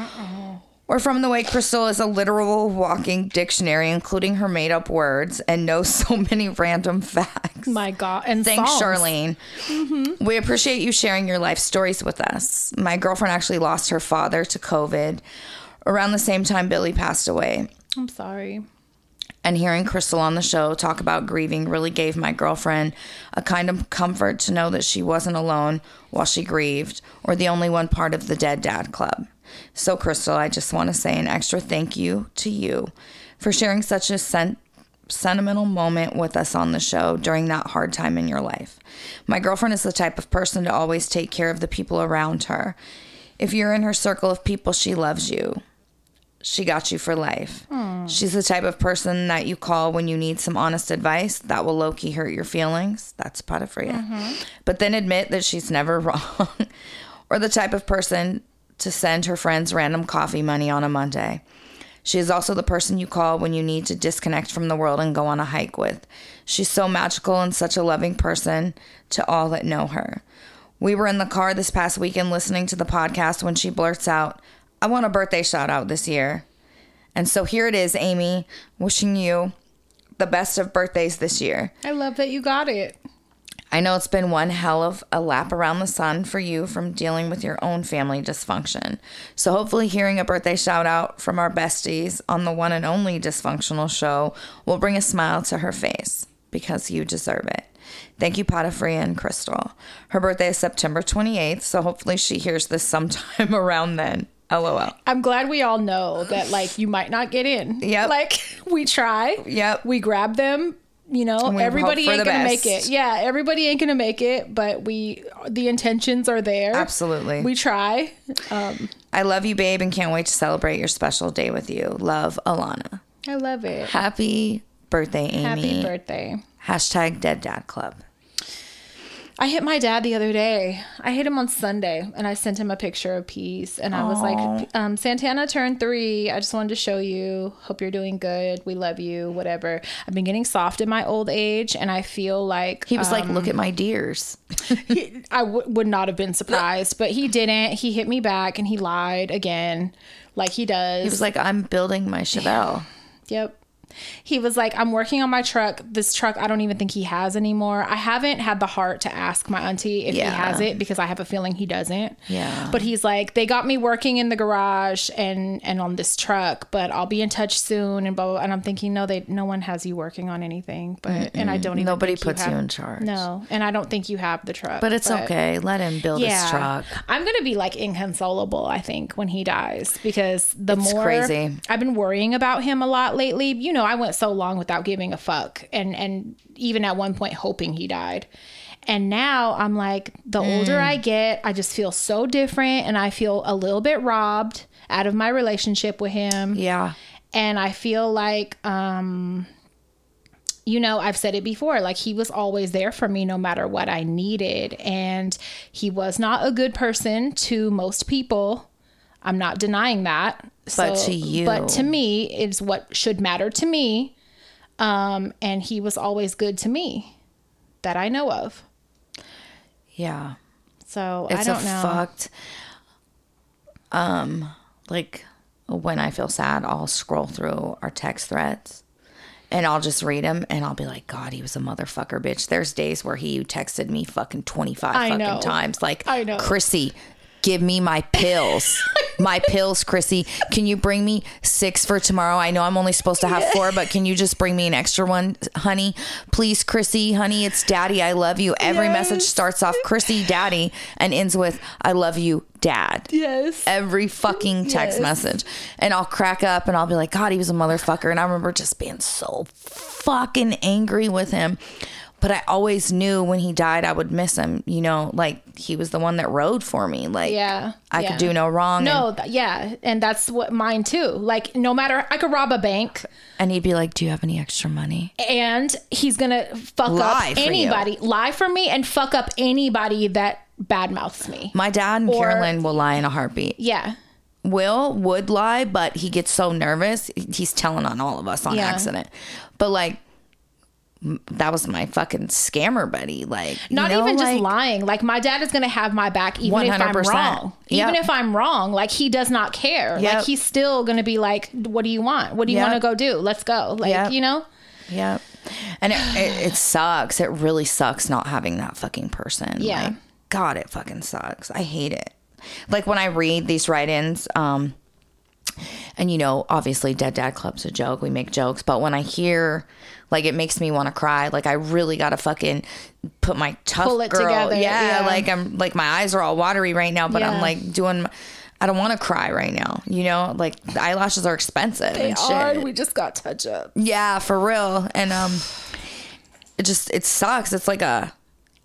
Or from the way Crystal is a literal walking dictionary, including her made up words, and knows so many random facts. My God. And Thanks, songs. Charlene. Mm-hmm. We appreciate you sharing your life stories with us. My girlfriend actually lost her father to COVID around the same time Billy passed away. I'm sorry. And hearing Crystal on the show talk about grieving really gave my girlfriend a kind of comfort to know that she wasn't alone while she grieved or the only one part of the Dead Dad Club. So, Crystal, I just want to say an extra thank you to you for sharing such a sen- sentimental moment with us on the show during that hard time in your life. My girlfriend is the type of person to always take care of the people around her. If you're in her circle of people, she loves you she got you for life. Hmm. She's the type of person that you call when you need some honest advice that will low key hurt your feelings. That's Patafria. Mm-hmm. But then admit that she's never wrong. or the type of person to send her friends random coffee money on a Monday. She is also the person you call when you need to disconnect from the world and go on a hike with. She's so magical and such a loving person to all that know her. We were in the car this past weekend listening to the podcast when she blurts out, I want a birthday shout out this year. And so here it is, Amy, wishing you the best of birthdays this year. I love that you got it. I know it's been one hell of a lap around the sun for you from dealing with your own family dysfunction. So hopefully hearing a birthday shout out from our besties on the one and only dysfunctional show will bring a smile to her face because you deserve it. Thank you, Patafria and Crystal. Her birthday is September 28th, so hopefully she hears this sometime around then. LOL. I'm glad we all know that like you might not get in. Yep. Like we try. Yep. We grab them you know, everybody ain't gonna make it. Yeah, everybody ain't gonna make it, but we the intentions are there. Absolutely. We try. Um, I love you, babe, and can't wait to celebrate your special day with you. Love, Alana. I love it. Happy birthday, Amy. Happy birthday. Hashtag Dead Dad Club. I hit my dad the other day. I hit him on Sunday and I sent him a picture of peace. And I was like, um, Santana turned three. I just wanted to show you. Hope you're doing good. We love you, whatever. I've been getting soft in my old age and I feel like He was like, "Look at my deers." he, I w- would not have been surprised, but he didn't. He hit me back and he lied again, like he does. He was like, "I'm building my Chevelle." Yep. He was like, I'm working on my truck. This truck, I don't even think he has anymore. I haven't had the heart to ask my auntie if Yeah. he has it because I have a feeling he doesn't. Yeah. But he's like, they got me working in the garage and and on this truck, but I'll be in touch soon and blah blah. blah. And I'm thinking, no, they no one has you working on anything. But and I don't even Nobody puts you have- in charge. No, and I don't think you have the truck. But it's okay. Let him build his truck. I'm gonna be like inconsolable, I think, when he dies because the It's more crazy. I've been worrying about him a lot lately. You know, I went so long without giving a fuck and and even at one point hoping he died. And now I'm like, the older Mm. I get, I just feel so different and I feel a little bit robbed out of my relationship with him Yeah. and I feel like um you know, I've said it before, like he was always there for me no matter what I needed and he was not a good person to most people. I'm not denying that. But to you. But to me is what should matter to me. Um and he was always good to me that I know of. Yeah. So I It's don't a know. fucked. Um, like when I feel sad, I'll scroll through our text threads. And I'll just read them and I'll be like, God, he was a motherfucker, bitch. There's days where he texted me fucking 25 I fucking know. times. Like, I know. Chrissy, give me my pills. my pills, Chrissy. Can you bring me six for tomorrow? I know I'm only supposed to have four, but can you just bring me an extra one, honey? Please, Chrissy, honey, it's daddy. I love you. Every message starts off Chrissy, daddy, and ends with I love you, dad Yes. every fucking text Yes. message. And I'll crack up and I'll be like, God, he was a motherfucker. And I remember just being so fucking angry with him. But I always knew when he died, I would miss him. You know, like he was the one that rode for me. Like, Yeah, I yeah. could do no wrong. No, And, th- yeah, and that's what mine too. Like no matter I could rob a bank and he'd be like, Do you have any extra money? and he's gonna fuck Lie up for you. anybody, lie for me, and fuck up anybody that badmouths me. My dad and Or- Carolyn will lie in a heartbeat. Yeah, Will would lie, but he gets so nervous, he's telling on all of us on Yeah. accident. But like, that was my fucking scammer buddy. Like, you not know, even just like- lying. Like my dad is gonna have my back even if I'm wrong. Yep. Even if I'm wrong, like he does not care. Yep. Like he's still gonna be like, "What do you want? What do you Yep. want to go do? Let's go." Like you know. Yep. And it, it, it sucks. It really sucks not having that fucking person. Yeah. Like, God, it fucking sucks. I hate it. Like when I read these write ins, um, and you know, obviously Dead Dad Club's a joke. We make jokes. But when I hear, like, it makes me want to cry. Like, I really got to fucking put my tough Pull it girl. together, Yeah, yeah. Like, I'm like, my eyes are all watery right now, but Yeah. I'm like doing, My, I don't want to cry right now. You know, like, the eyelashes are expensive. They are. We just got touch up. Yeah, for real. And um it just it sucks. It's like a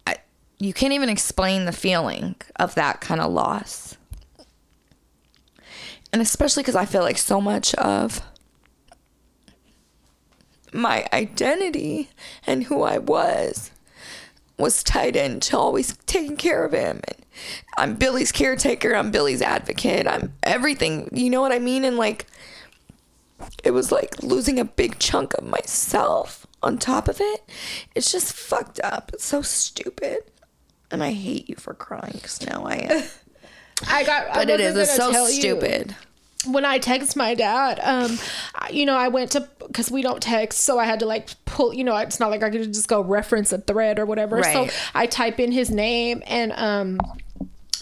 I, you can't even explain the feeling of that kind of loss. And especially cuz I feel like so much of my identity and who I was was tied into always taking care of him and I'm Billy's caretaker, I'm Billy's advocate, I'm everything. You know what I mean? And like it was like losing a big chunk of myself on top of it. It's just fucked up. It's so stupid. And I hate you for crying because now I am. I got. But I it is. It's so stupid. you. When I text my dad, um, you know, I went to because we don't text, so I had to like pull. You know, it's not like I could just go reference a thread or whatever. Right. So I type in his name, and um,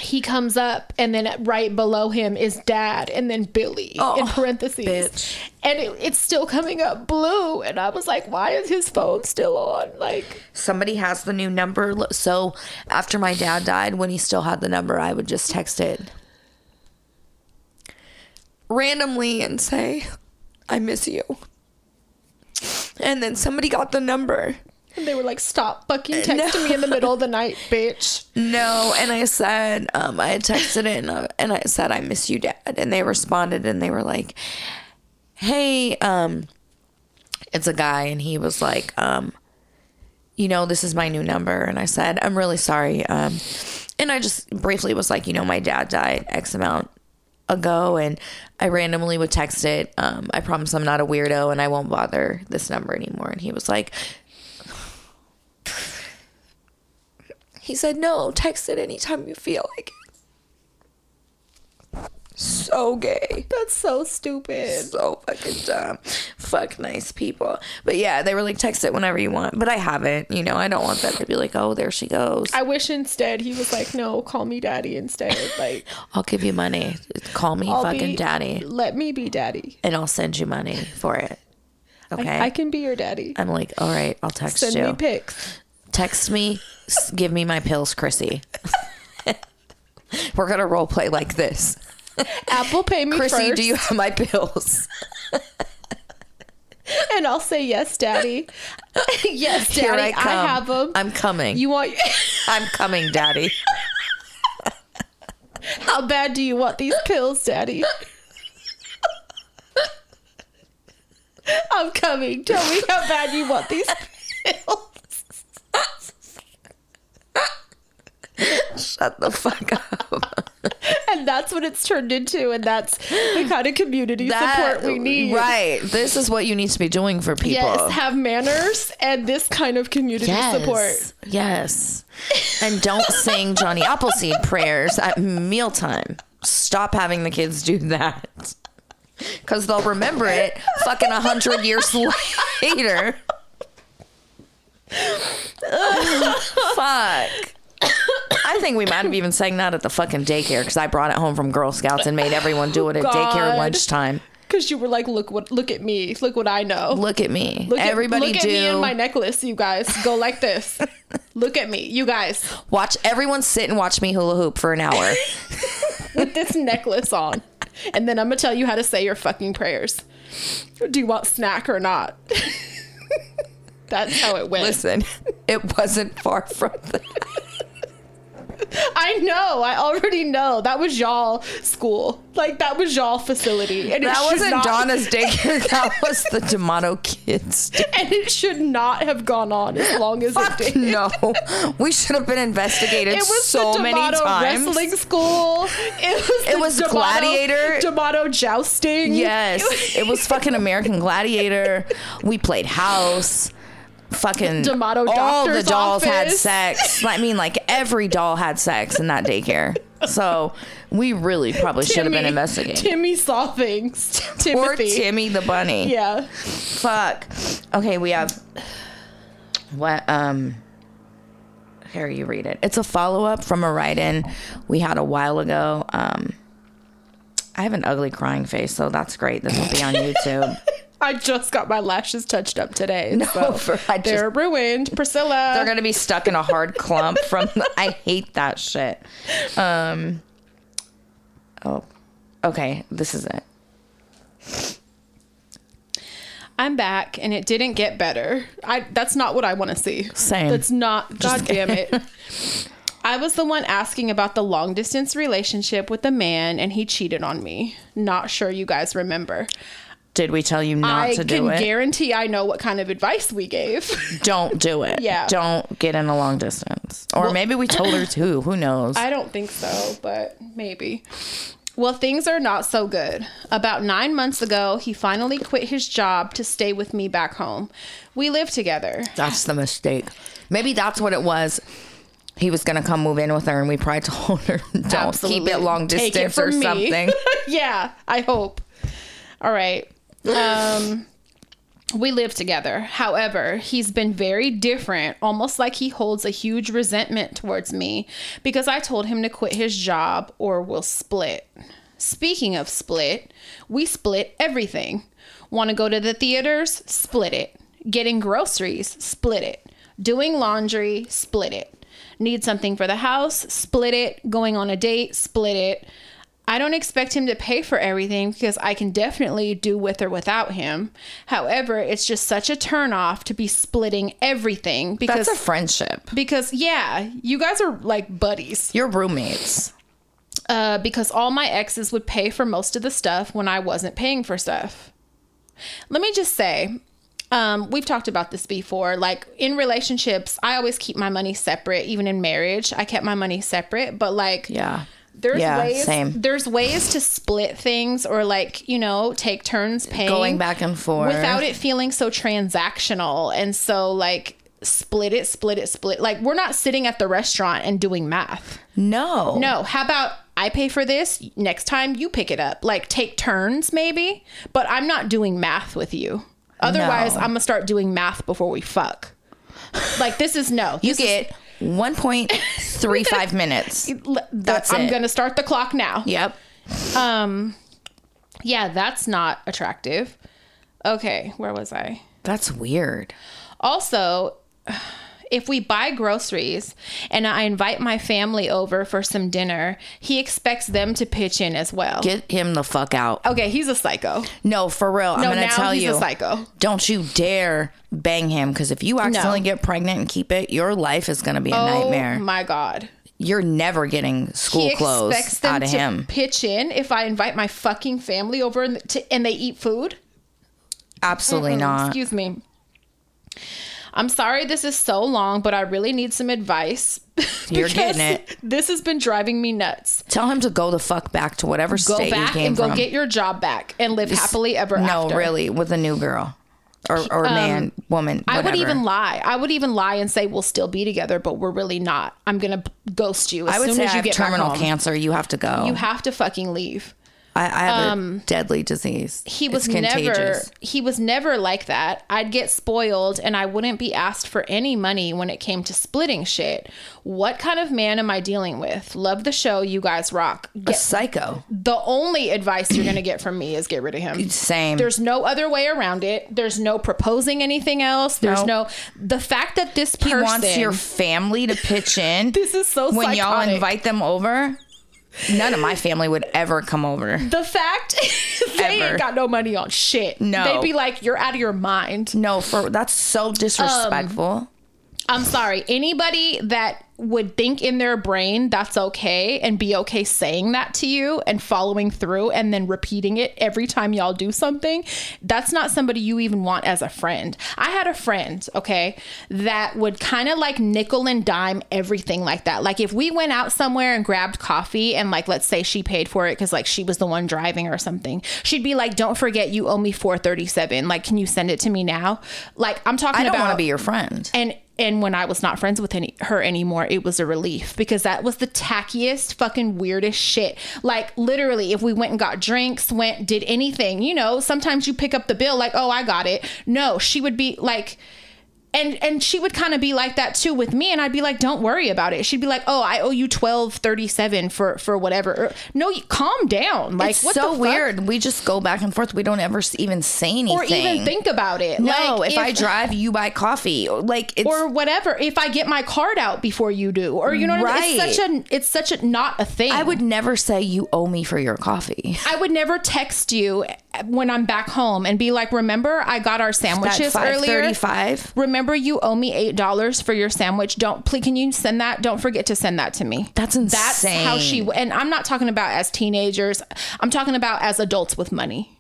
he comes up, and then right below him is dad, and then Billy in Oh, parentheses, bitch. and it, it's still coming up blue, and I was like, why is his phone still on? Like, Somebody has the new number. So after my dad died, when he still had the number, I would just text it randomly and say, I miss you. And then somebody got the number. And they were like, "Stop fucking texting me in the middle of the night, bitch." No, and I said, um, I had texted it and, uh, and I said, I miss you, dad. And they responded and they were like, hey, um, it's a guy. And he was like, um, you know, this is my new number. And I said, I'm really sorry. Um, and I just briefly was like, you know, my dad died X amount ago and I randomly would text it. Um, I promise I'm not a weirdo and I won't bother this number anymore. And he was like, he said, no, text it anytime you feel like it. So gay. That's so stupid. So fucking dumb. Fuck nice people. But yeah, they were like, text it whenever you want. But I haven't. You know, I don't want them to be like, oh, there she goes. I wish instead he was like, "No, call me daddy instead." Like, I'll give you money. Call me I'll fucking be- daddy. let me be daddy. And I'll send you money for it. Okay. I, I can be your daddy. I'm like, all right, I'll text Send you. Send me pics. text me, give me my pills, Chrissy. We're gonna role play like this. Apple pay me Chrissy, first, do you have my pills? and I'll say yes, daddy. yes, daddy. I, I have them. I'm coming. you want? I'm coming, Daddy. How bad do you want these pills, daddy? I'm coming. Tell me how bad you want these pills. Shut the fuck up. And that's what it's turned into, and that's the kind of community support we need. Right. This is what you need to be doing for people. Yes, have manners and this kind of community support. Yes. And don't sing Johnny Appleseed prayers at mealtime. Stop having the kids do that. Because they'll remember it fucking a hundred years later. Fuck. I think we might have even sang that at the fucking daycare because I brought it home from Girl Scouts and made everyone do it at daycare lunchtime. Because you were like, look what, look at me, look what I know. Look at me. Look at- Everybody look do. at me in my necklace, you guys. Go like this. look at me, you guys, watch everyone sit and watch me hula hoop for an hour. with this necklace on, and then I'm gonna tell you how to say your fucking prayers. Do you want snack or not? That's how it went. Listen, it wasn't far from that. I know. I already know. That was y'all school. Like that was y'all facility, and That wasn't not- Donna's daycare. That was the D'Amato kids. and it should not have gone on as long as Fuck it did. no. We should have been investigated It was so the many times. wrestling school. It was. It the was D'Amato- Gladiator. D'Amato jousting. Yes, it was fucking American Gladiator. We played house. Fucking D'Amato all the dolls had sex. I mean, like every doll had sex in that daycare. So we really probably should have been investigating. Timmy saw things. Poor Timothy. Timmy the bunny. Yeah. Fuck. Okay, we have what um here you read it. It's a follow-up from a write-in we had a while ago. Um I have an ugly crying face, so that's great. This will be on YouTube. I just got my lashes touched up today. No, so for- I they're ruined. Priscilla. They're gonna be stuck in a hard clump from the, I hate that shit. Um Oh. Okay, this is it. I'm back and it didn't get better. I that's not what I want to see. Same. That's not god damn it. I was the one asking about the long distance relationship with a man and he cheated on me. Not sure you guys remember. Did we tell you not I to do it? I can guarantee I know what kind of advice we gave. Don't do it. Yeah. Don't get in a long distance. Or maybe we told her to. Who knows? I don't think so, but maybe. Well, things are not so good. About nine months ago, he finally quit his job to stay with me back home. We live together. That's the mistake. Maybe that's what it was. He was gonna come move in with her, and we probably told her don't Absolutely. keep it long Take it distance or me. something. yeah, I hope. All right. Um we live together. However, he's been very different, almost like he holds a huge resentment towards me because I told him to quit his job or we'll split. Speaking of split, we split everything. Want to go to the theaters? Split it. Getting groceries? Split it. Doing laundry? Split it. Need something for the house? Split it. Going on a date? Split it. I don't expect him to pay for everything because I can definitely do with or without him. However, it's just such a turnoff to be splitting everything because That's a friendship. because yeah, you guys are like buddies. You're roommates. Uh, because all my exes would pay for most of the stuff when I wasn't paying for stuff. Let me just say, um, we've talked about this before. Like in relationships, I always keep my money separate. Even in marriage, I kept my money separate. But like, Yeah. There's Yeah, ways same. there's ways to split things or like you know take turns paying Going back and forth. without it feeling so transactional and so like split it split it split like we're not sitting at the restaurant and doing math No. no how about i pay for this next time you pick it up like take turns maybe but i'm not doing math with you otherwise No. i'm gonna start doing math before we fuck like this is no You This is- get 1.35 minutes. That's i'm it. gonna start the clock now Yep. Um, yeah, that's not attractive. Okay, where was I? That's weird. Also, if we buy groceries and I invite my family over for some dinner, he expects them to pitch in as well. Get him the fuck out. okay, he's a psycho. No, for real. I'm going to now tell he's you. a psycho. Don't you dare bang him because if you accidentally get pregnant and keep it, your life is going to be a nightmare. Oh my god. You're never getting school clothes. he clothes expects them out of to him. pitch in if I invite my fucking family over and, to, and they eat food. Absolutely not. Excuse me. I'm sorry this is so long, but I really need some advice. You're getting it. This has been driving me nuts. Tell him to go the fuck back to whatever Go state back he came and go get your job back and live happily ever no, after. No, really, with a new girl or, or man, um, woman. I would even lie. I would even lie and say we'll still be together, but we're really not. I'm gonna ghost you as I would soon say as you have get terminal cancer. You have to go. You have to fucking leave. I, I have a um, deadly disease. he was never contagious. he was never like that i'd get spoiled and i wouldn't be asked for any money when it came to splitting shit what kind of man am i dealing with love the show you guys rock a psycho. the only advice you're gonna get from me is get rid of him Same. there's no other way around it there's no proposing anything else there's No. no the fact that this he person wants your family to pitch in. This is so when y'all invite them over. None of my family would ever come over. the fact they Ever. ain't got no money on shit No. they'd be like you're out of your mind No, for that's so disrespectful. Um, I'm sorry. Anybody that would think in their brain that's okay and be okay saying that to you and following through and then repeating it every time y'all do something, that's not somebody you even want as a friend. I had a friend, okay, that would kind of like nickel and dime everything like that. Like if we went out somewhere and grabbed coffee and like let's say she paid for it because like she was the one driving or something, she'd be like, "Don't forget you owe me 437. Like can you send it to me now?" Like I'm talking I don't about want to be your friend. and and when I was not friends with any, her anymore, it was a relief because that was the tackiest, fucking weirdest shit. Like literally, if we went and got drinks, went did anything, you know, sometimes you pick up the bill like, oh, I got it. No, she would be like. And, and she would kind of be like that too with me and I'd be like don't worry about it she'd be like oh I owe you 1237 for for whatever er, no calm down like it's what so the fuck? weird. We just go back and forth. We don't ever even say anything. or even think about it No, Like, if, I drive, you buy coffee. Like it's or whatever if i get my card out before you do or you know what I mean? It's such a it's such a not a thing I would never say you owe me for your coffee. I would never text you when i'm back home and be like remember i got our sandwiches five earlier thirty-five. remember you owe me eight dollars for your sandwich don't please can you send that don't forget to send that to me That's insane. that's how she and i'm not talking about as teenagers i'm talking about as adults with money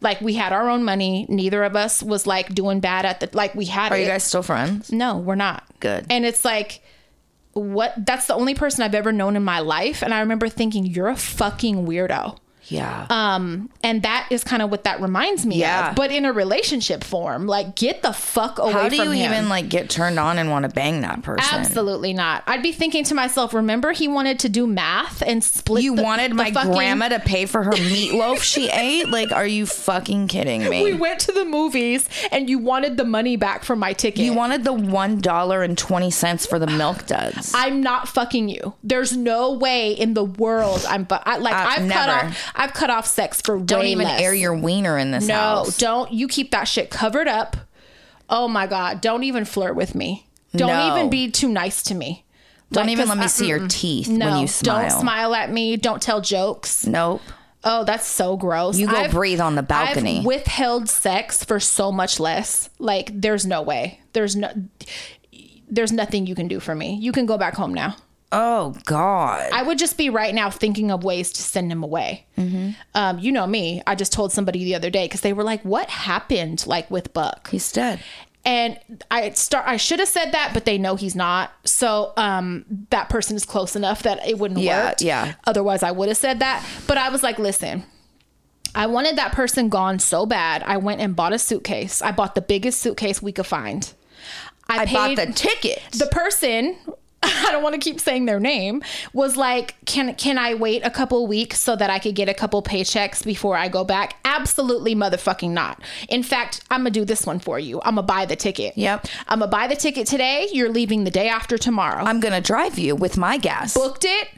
like we had our own money neither of us was like doing bad at the like we had Are it you guys still friends? no, we're not. Good. And it's like, what? That's the only person I've ever known in my life. And I remember thinking, you're a fucking weirdo. Yeah. Um, and that is kind of what that reminds me Yeah. of, but in a relationship form. Like, get the fuck away How do you him. even like get turned on and want to bang that person? Absolutely not. I'd be thinking to myself, remember he wanted to do math and split. You the- wanted the my fucking- grandma to pay for her meatloaf she ate? Like, are you fucking kidding me? We went to the movies and you wanted the money back from my ticket. you wanted the one dollar and twenty cents for the milk duds. I'm not fucking you. There's no way in the world I'm. But I, like Uh, I've cut off. I've cut off sex for Don't even less. air your wiener in this No, house. don't. You keep that shit covered up. Oh my god! Don't even flirt with me. Don't No. even be too nice to me. Don't Like, even let me I- see your teeth No, when you smile. don't smile at me. Don't tell jokes. Nope. Oh, that's so gross. You go breathe on the balcony. I've withheld sex for so much less. Like, there's no way. There's no. There's nothing you can do for me. You can go back home now. Oh God. I would just be right now thinking of ways to send him away. Mm-hmm. Um, you know me. I just told somebody the other day because they were like, "What happened?" Like with Buck, He's dead. and I start. I should have said that, but they know he's not. So um, that person is close enough that it wouldn't Yeah, work. yeah. Otherwise, I would have said that. But I was like, listen. I wanted that person gone so bad. I went and bought a suitcase. I bought the biggest suitcase we could find. I bought the ticket. the person I don't want to keep saying their name was like can can I wait a couple weeks so that I could get a couple paychecks before I go back? Absolutely motherfucking not. In fact I'm gonna do this one for you. I'm gonna buy the ticket. Yep. I'm gonna buy the ticket today. You're leaving the day after tomorrow. I'm gonna drive you with my gas. booked it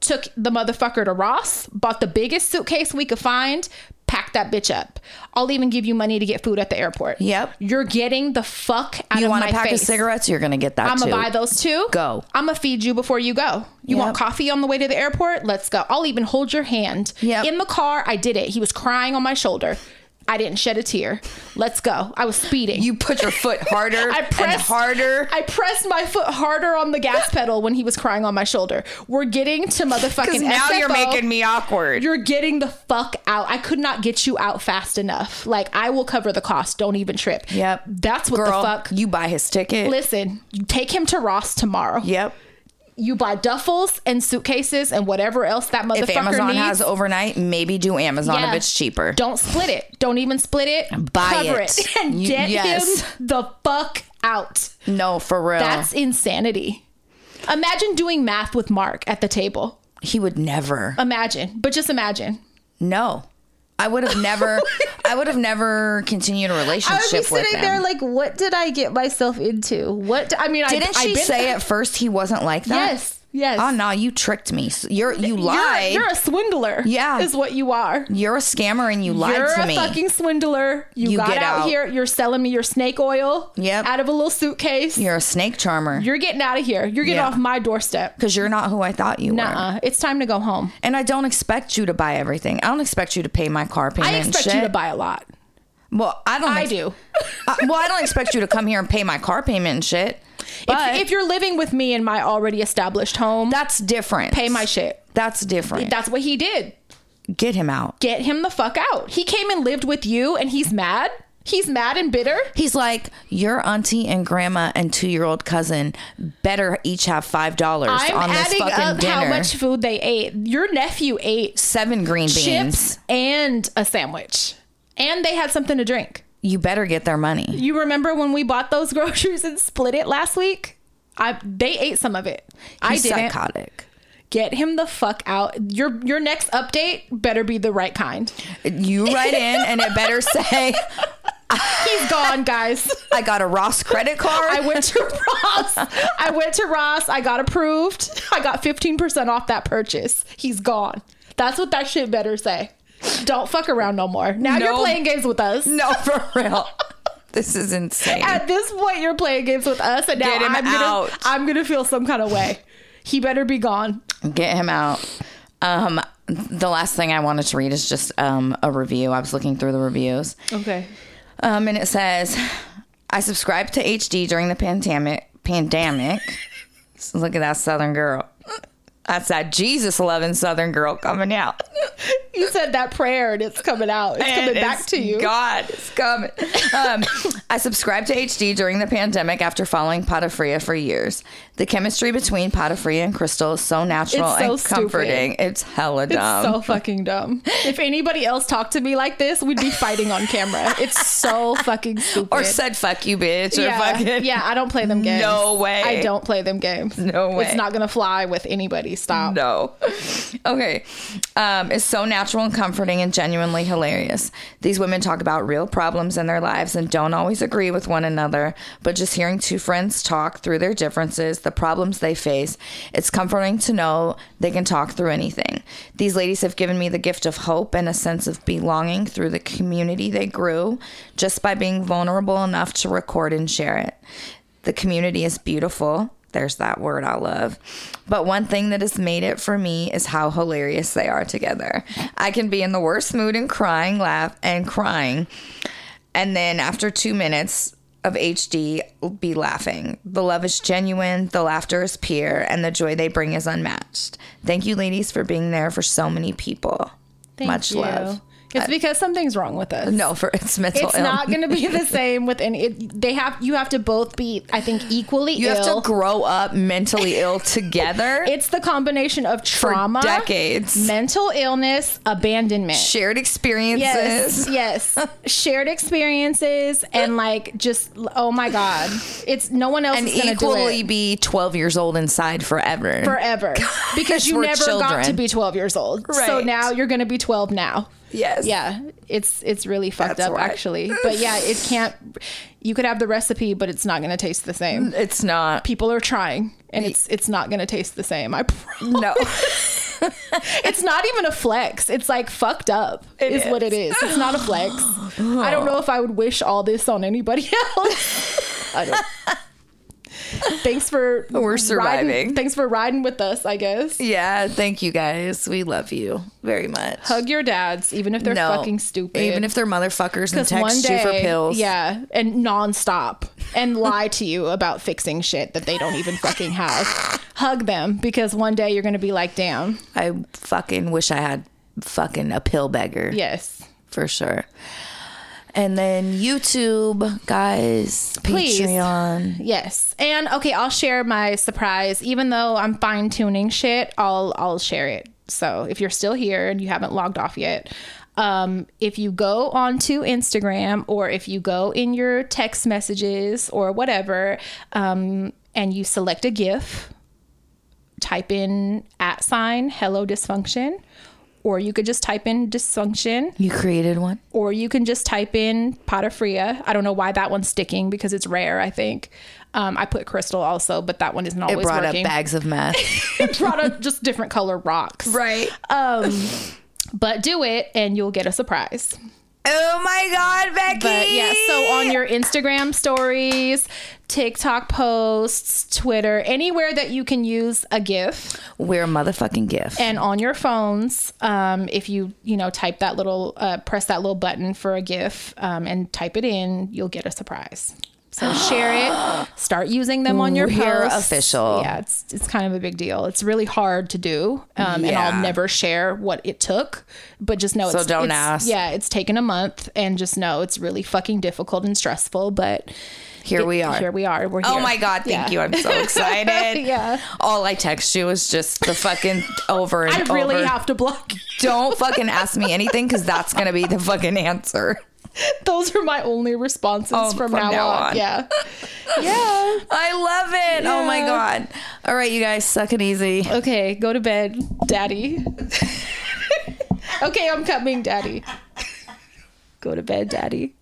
took the motherfucker to Ross bought the biggest suitcase we could find packed that bitch up I'll even give you money to get food at the airport Yep. you're getting the fuck out of it. you want a pack face. of cigarettes? You're gonna get that I'm too. gonna buy those two. Go. I'm gonna feed you before you go. You Yep. want coffee on the way to the airport? Let's go. I'll even hold your hand. Yep. In the car, I did it. He was crying on my shoulder. I didn't shed a tear. Let's go. I was speeding. You put your foot harder I pressed harder. I pressed my foot harder on the gas pedal when he was crying on my shoulder. We're getting to motherfucking now you're making me awkward. You're getting the fuck out. I could not get you out fast enough. Like I will cover the cost. Don't even trip. Yep. That's what Girl, the fuck. you buy his ticket. Listen, you take him to Ross tomorrow. Yep. You buy duffels and suitcases and whatever else that motherfucker If Amazon needs. has overnight, maybe do Amazon Yeah. if it's cheaper. Don't split it. Don't even split it. Buy Cover it. it, and You- get yes. him the fuck out. No, for real. That's insanity. Imagine doing math with Mark at the table. he would never. Imagine, but just imagine. No. I would have never oh I would have never continued a relationship I would be with sitting him. there like, what did I get myself into? What I mean, Didn't I, she say at first he wasn't like that? Yes, yes. Ah, oh no, you tricked me. You're you lied. you're You're, a swindler. Yeah. is what you are. You're a scammer and you lied You're to me. You're a fucking swindler. You, You got get out, out. here. You're selling me your snake oil. Yep. Out of a little suitcase. You're a snake charmer. You're getting out of here. You're getting Yeah. off my doorstep. Because you're not who I thought you were. Nuh-uh. It's time to go home. And I don't expect you to buy everything. I don't expect you to pay my car payment. I expect you to buy a lot. Well, I don't. I ex- do. I- uh, well, I don't expect you to come here and pay my car payment and shit. But if, if you're living with me in my already established home, that's different. pay my shit. That's different. That's what he did. Get him out. Get him the fuck out. He came and lived with you and he's mad. He's mad and bitter. He's like, your auntie and grandma and two year old cousin better each have five dollars on this adding fucking up dinner. how much food they ate. Your nephew ate Seven green beans. chips and a sandwich. And they had something to drink. You better get their money. You remember when we bought those groceries and split it last week? I they ate some of it. I didn't. psychotic. Get him the fuck out. Your your next update better be the right kind. You write in and it better say, He's gone, guys. I got a Ross credit card. I went to Ross. I went to Ross. I got approved. I got 15% off that purchase. He's gone. That's what that shit better say. Don't fuck around no more. Now you're playing games with us. no, for real. This is insane. At this point, you're playing games with us, and now I'm gonna out. I'm gonna feel some kind of way. He better be gone. Get him out. Um, the last thing I wanted to read is just um, a review. I was looking through the reviews. Okay. Um, and it says, I subscribed to HD during the pandemic. Pandemic. So look at that Southern girl. That's that Jesus loving Southern girl coming out. You said that prayer, and it's coming out. It's coming And back it's- to you. God, it's coming. Um, I subscribed to HD during the pandemic after following Patafria for years. The chemistry between Patafria and Crystal is so natural It's so and stupid. comforting. It's hella dumb. It's so fucking dumb. If anybody else talked to me like this, we'd be fighting on camera. It's so fucking stupid. or said fuck you, bitch. Or yeah, fucking yeah, I don't play them games. No way. I don't play them games. No way. It's not gonna fly with anybody. Stop. No. Okay. Um, it's so natural and comforting and genuinely hilarious. These women talk about real problems in their lives and don't always agree with one another, but just hearing two friends talk through their differences, the problems they face, it's comforting to know they can talk through anything. These ladies have given me the gift of hope and a sense of belonging through the community they grew just by being vulnerable enough to record and share it. The community is beautiful. There's that word I love. But one thing that has made it for me is how hilarious they are together. I can be in the worst mood and crying, laugh, and crying. And then after two minutes of HD, be laughing. The love is genuine, the laughter is pure, and the joy they bring is unmatched. Thank you, ladies, for being there for so many people. Thank Much you. love. It's because something's wrong with us. No, for it's mental It's illness. not going to be the same with any. It, they have you have to both be, I think, equally You ill. have to grow up mentally ill together it's the combination of for trauma, decades. mental illness, abandonment. Shared experiences. Yes, yes. Shared experiences and like just oh my god, it's no one else And is going do equally be 12 years old inside forever. forever because you never got to be 12 years old. Right. So now you're going to be 12 now. Yes. Yeah, it's it's really fucked That's up actually. But yeah, it can't. You could have the recipe, but it's not going to taste the same. It's not. People are trying, and it's it's not going to taste the same. I promise. No. It's not even a flex. It's like fucked up. is, what it is. It's not a flex. I don't know if I would wish all this on anybody else. I don't. Thanks for We're surviving. Riding, thanks for riding with us. I guess. yeah. Thank you guys. We love you very much. Hug your dads, even if they're no. fucking stupid. Even if they're motherfuckers and text day, you for pills. yeah, and nonstop, and lie to you about fixing shit that they don't even fucking have. Hug them because one day you're gonna be like, damn, I fucking wish I had fucking a pill beggar. yes, For sure. And then YouTube, guys, Please. Patreon. yes, and okay, I'll share my surprise. Even though I'm fine tuning shit, I'll I'll share it. So if you're still here and you haven't logged off yet. Um, if you go onto Instagram or if you go in your text messages or whatever, um, and you select a GIF, type in at sign hello dysfunction or you could just type in dysfunction You created one? or you can just type in patafria i don't know why that one's sticking because it's rare i think um, i put crystal also but that one isn't always It brought working up bags of meth. it brought up just different color rocks right. um, but do it and you'll get a surprise Oh my God, Becky. But yeah, so on your Instagram stories, TikTok posts, Twitter, anywhere that you can use a GIF, We're a motherfucking GIF. and on your phones, um, if you you know type that little, uh, press that little button for a GIF, um, and type it in, you'll get a surprise. So share it, start using them on your We're posts. official. Yeah, it's it's kind of a big deal. It's really hard to do, um, and Yeah. I'll never share what it took. But just know So it's don't it's- ask. Yeah, it's taken a month, and just know it's really fucking difficult and stressful. But Here we are. Here we are. We're here. Oh my God, thank Yeah. you. I'm so excited. Yeah. All I text you is just the fucking over and I really over. have to block. Don't fucking ask me anything because that's going to be the fucking answer. Those are my only responses Oh, from, from now, now on. on. Yeah. Yeah. I love it. Oh my God. All right, you guys, suck it easy. Okay, go to bed, daddy. okay, I'm coming, daddy. Go to bed, daddy.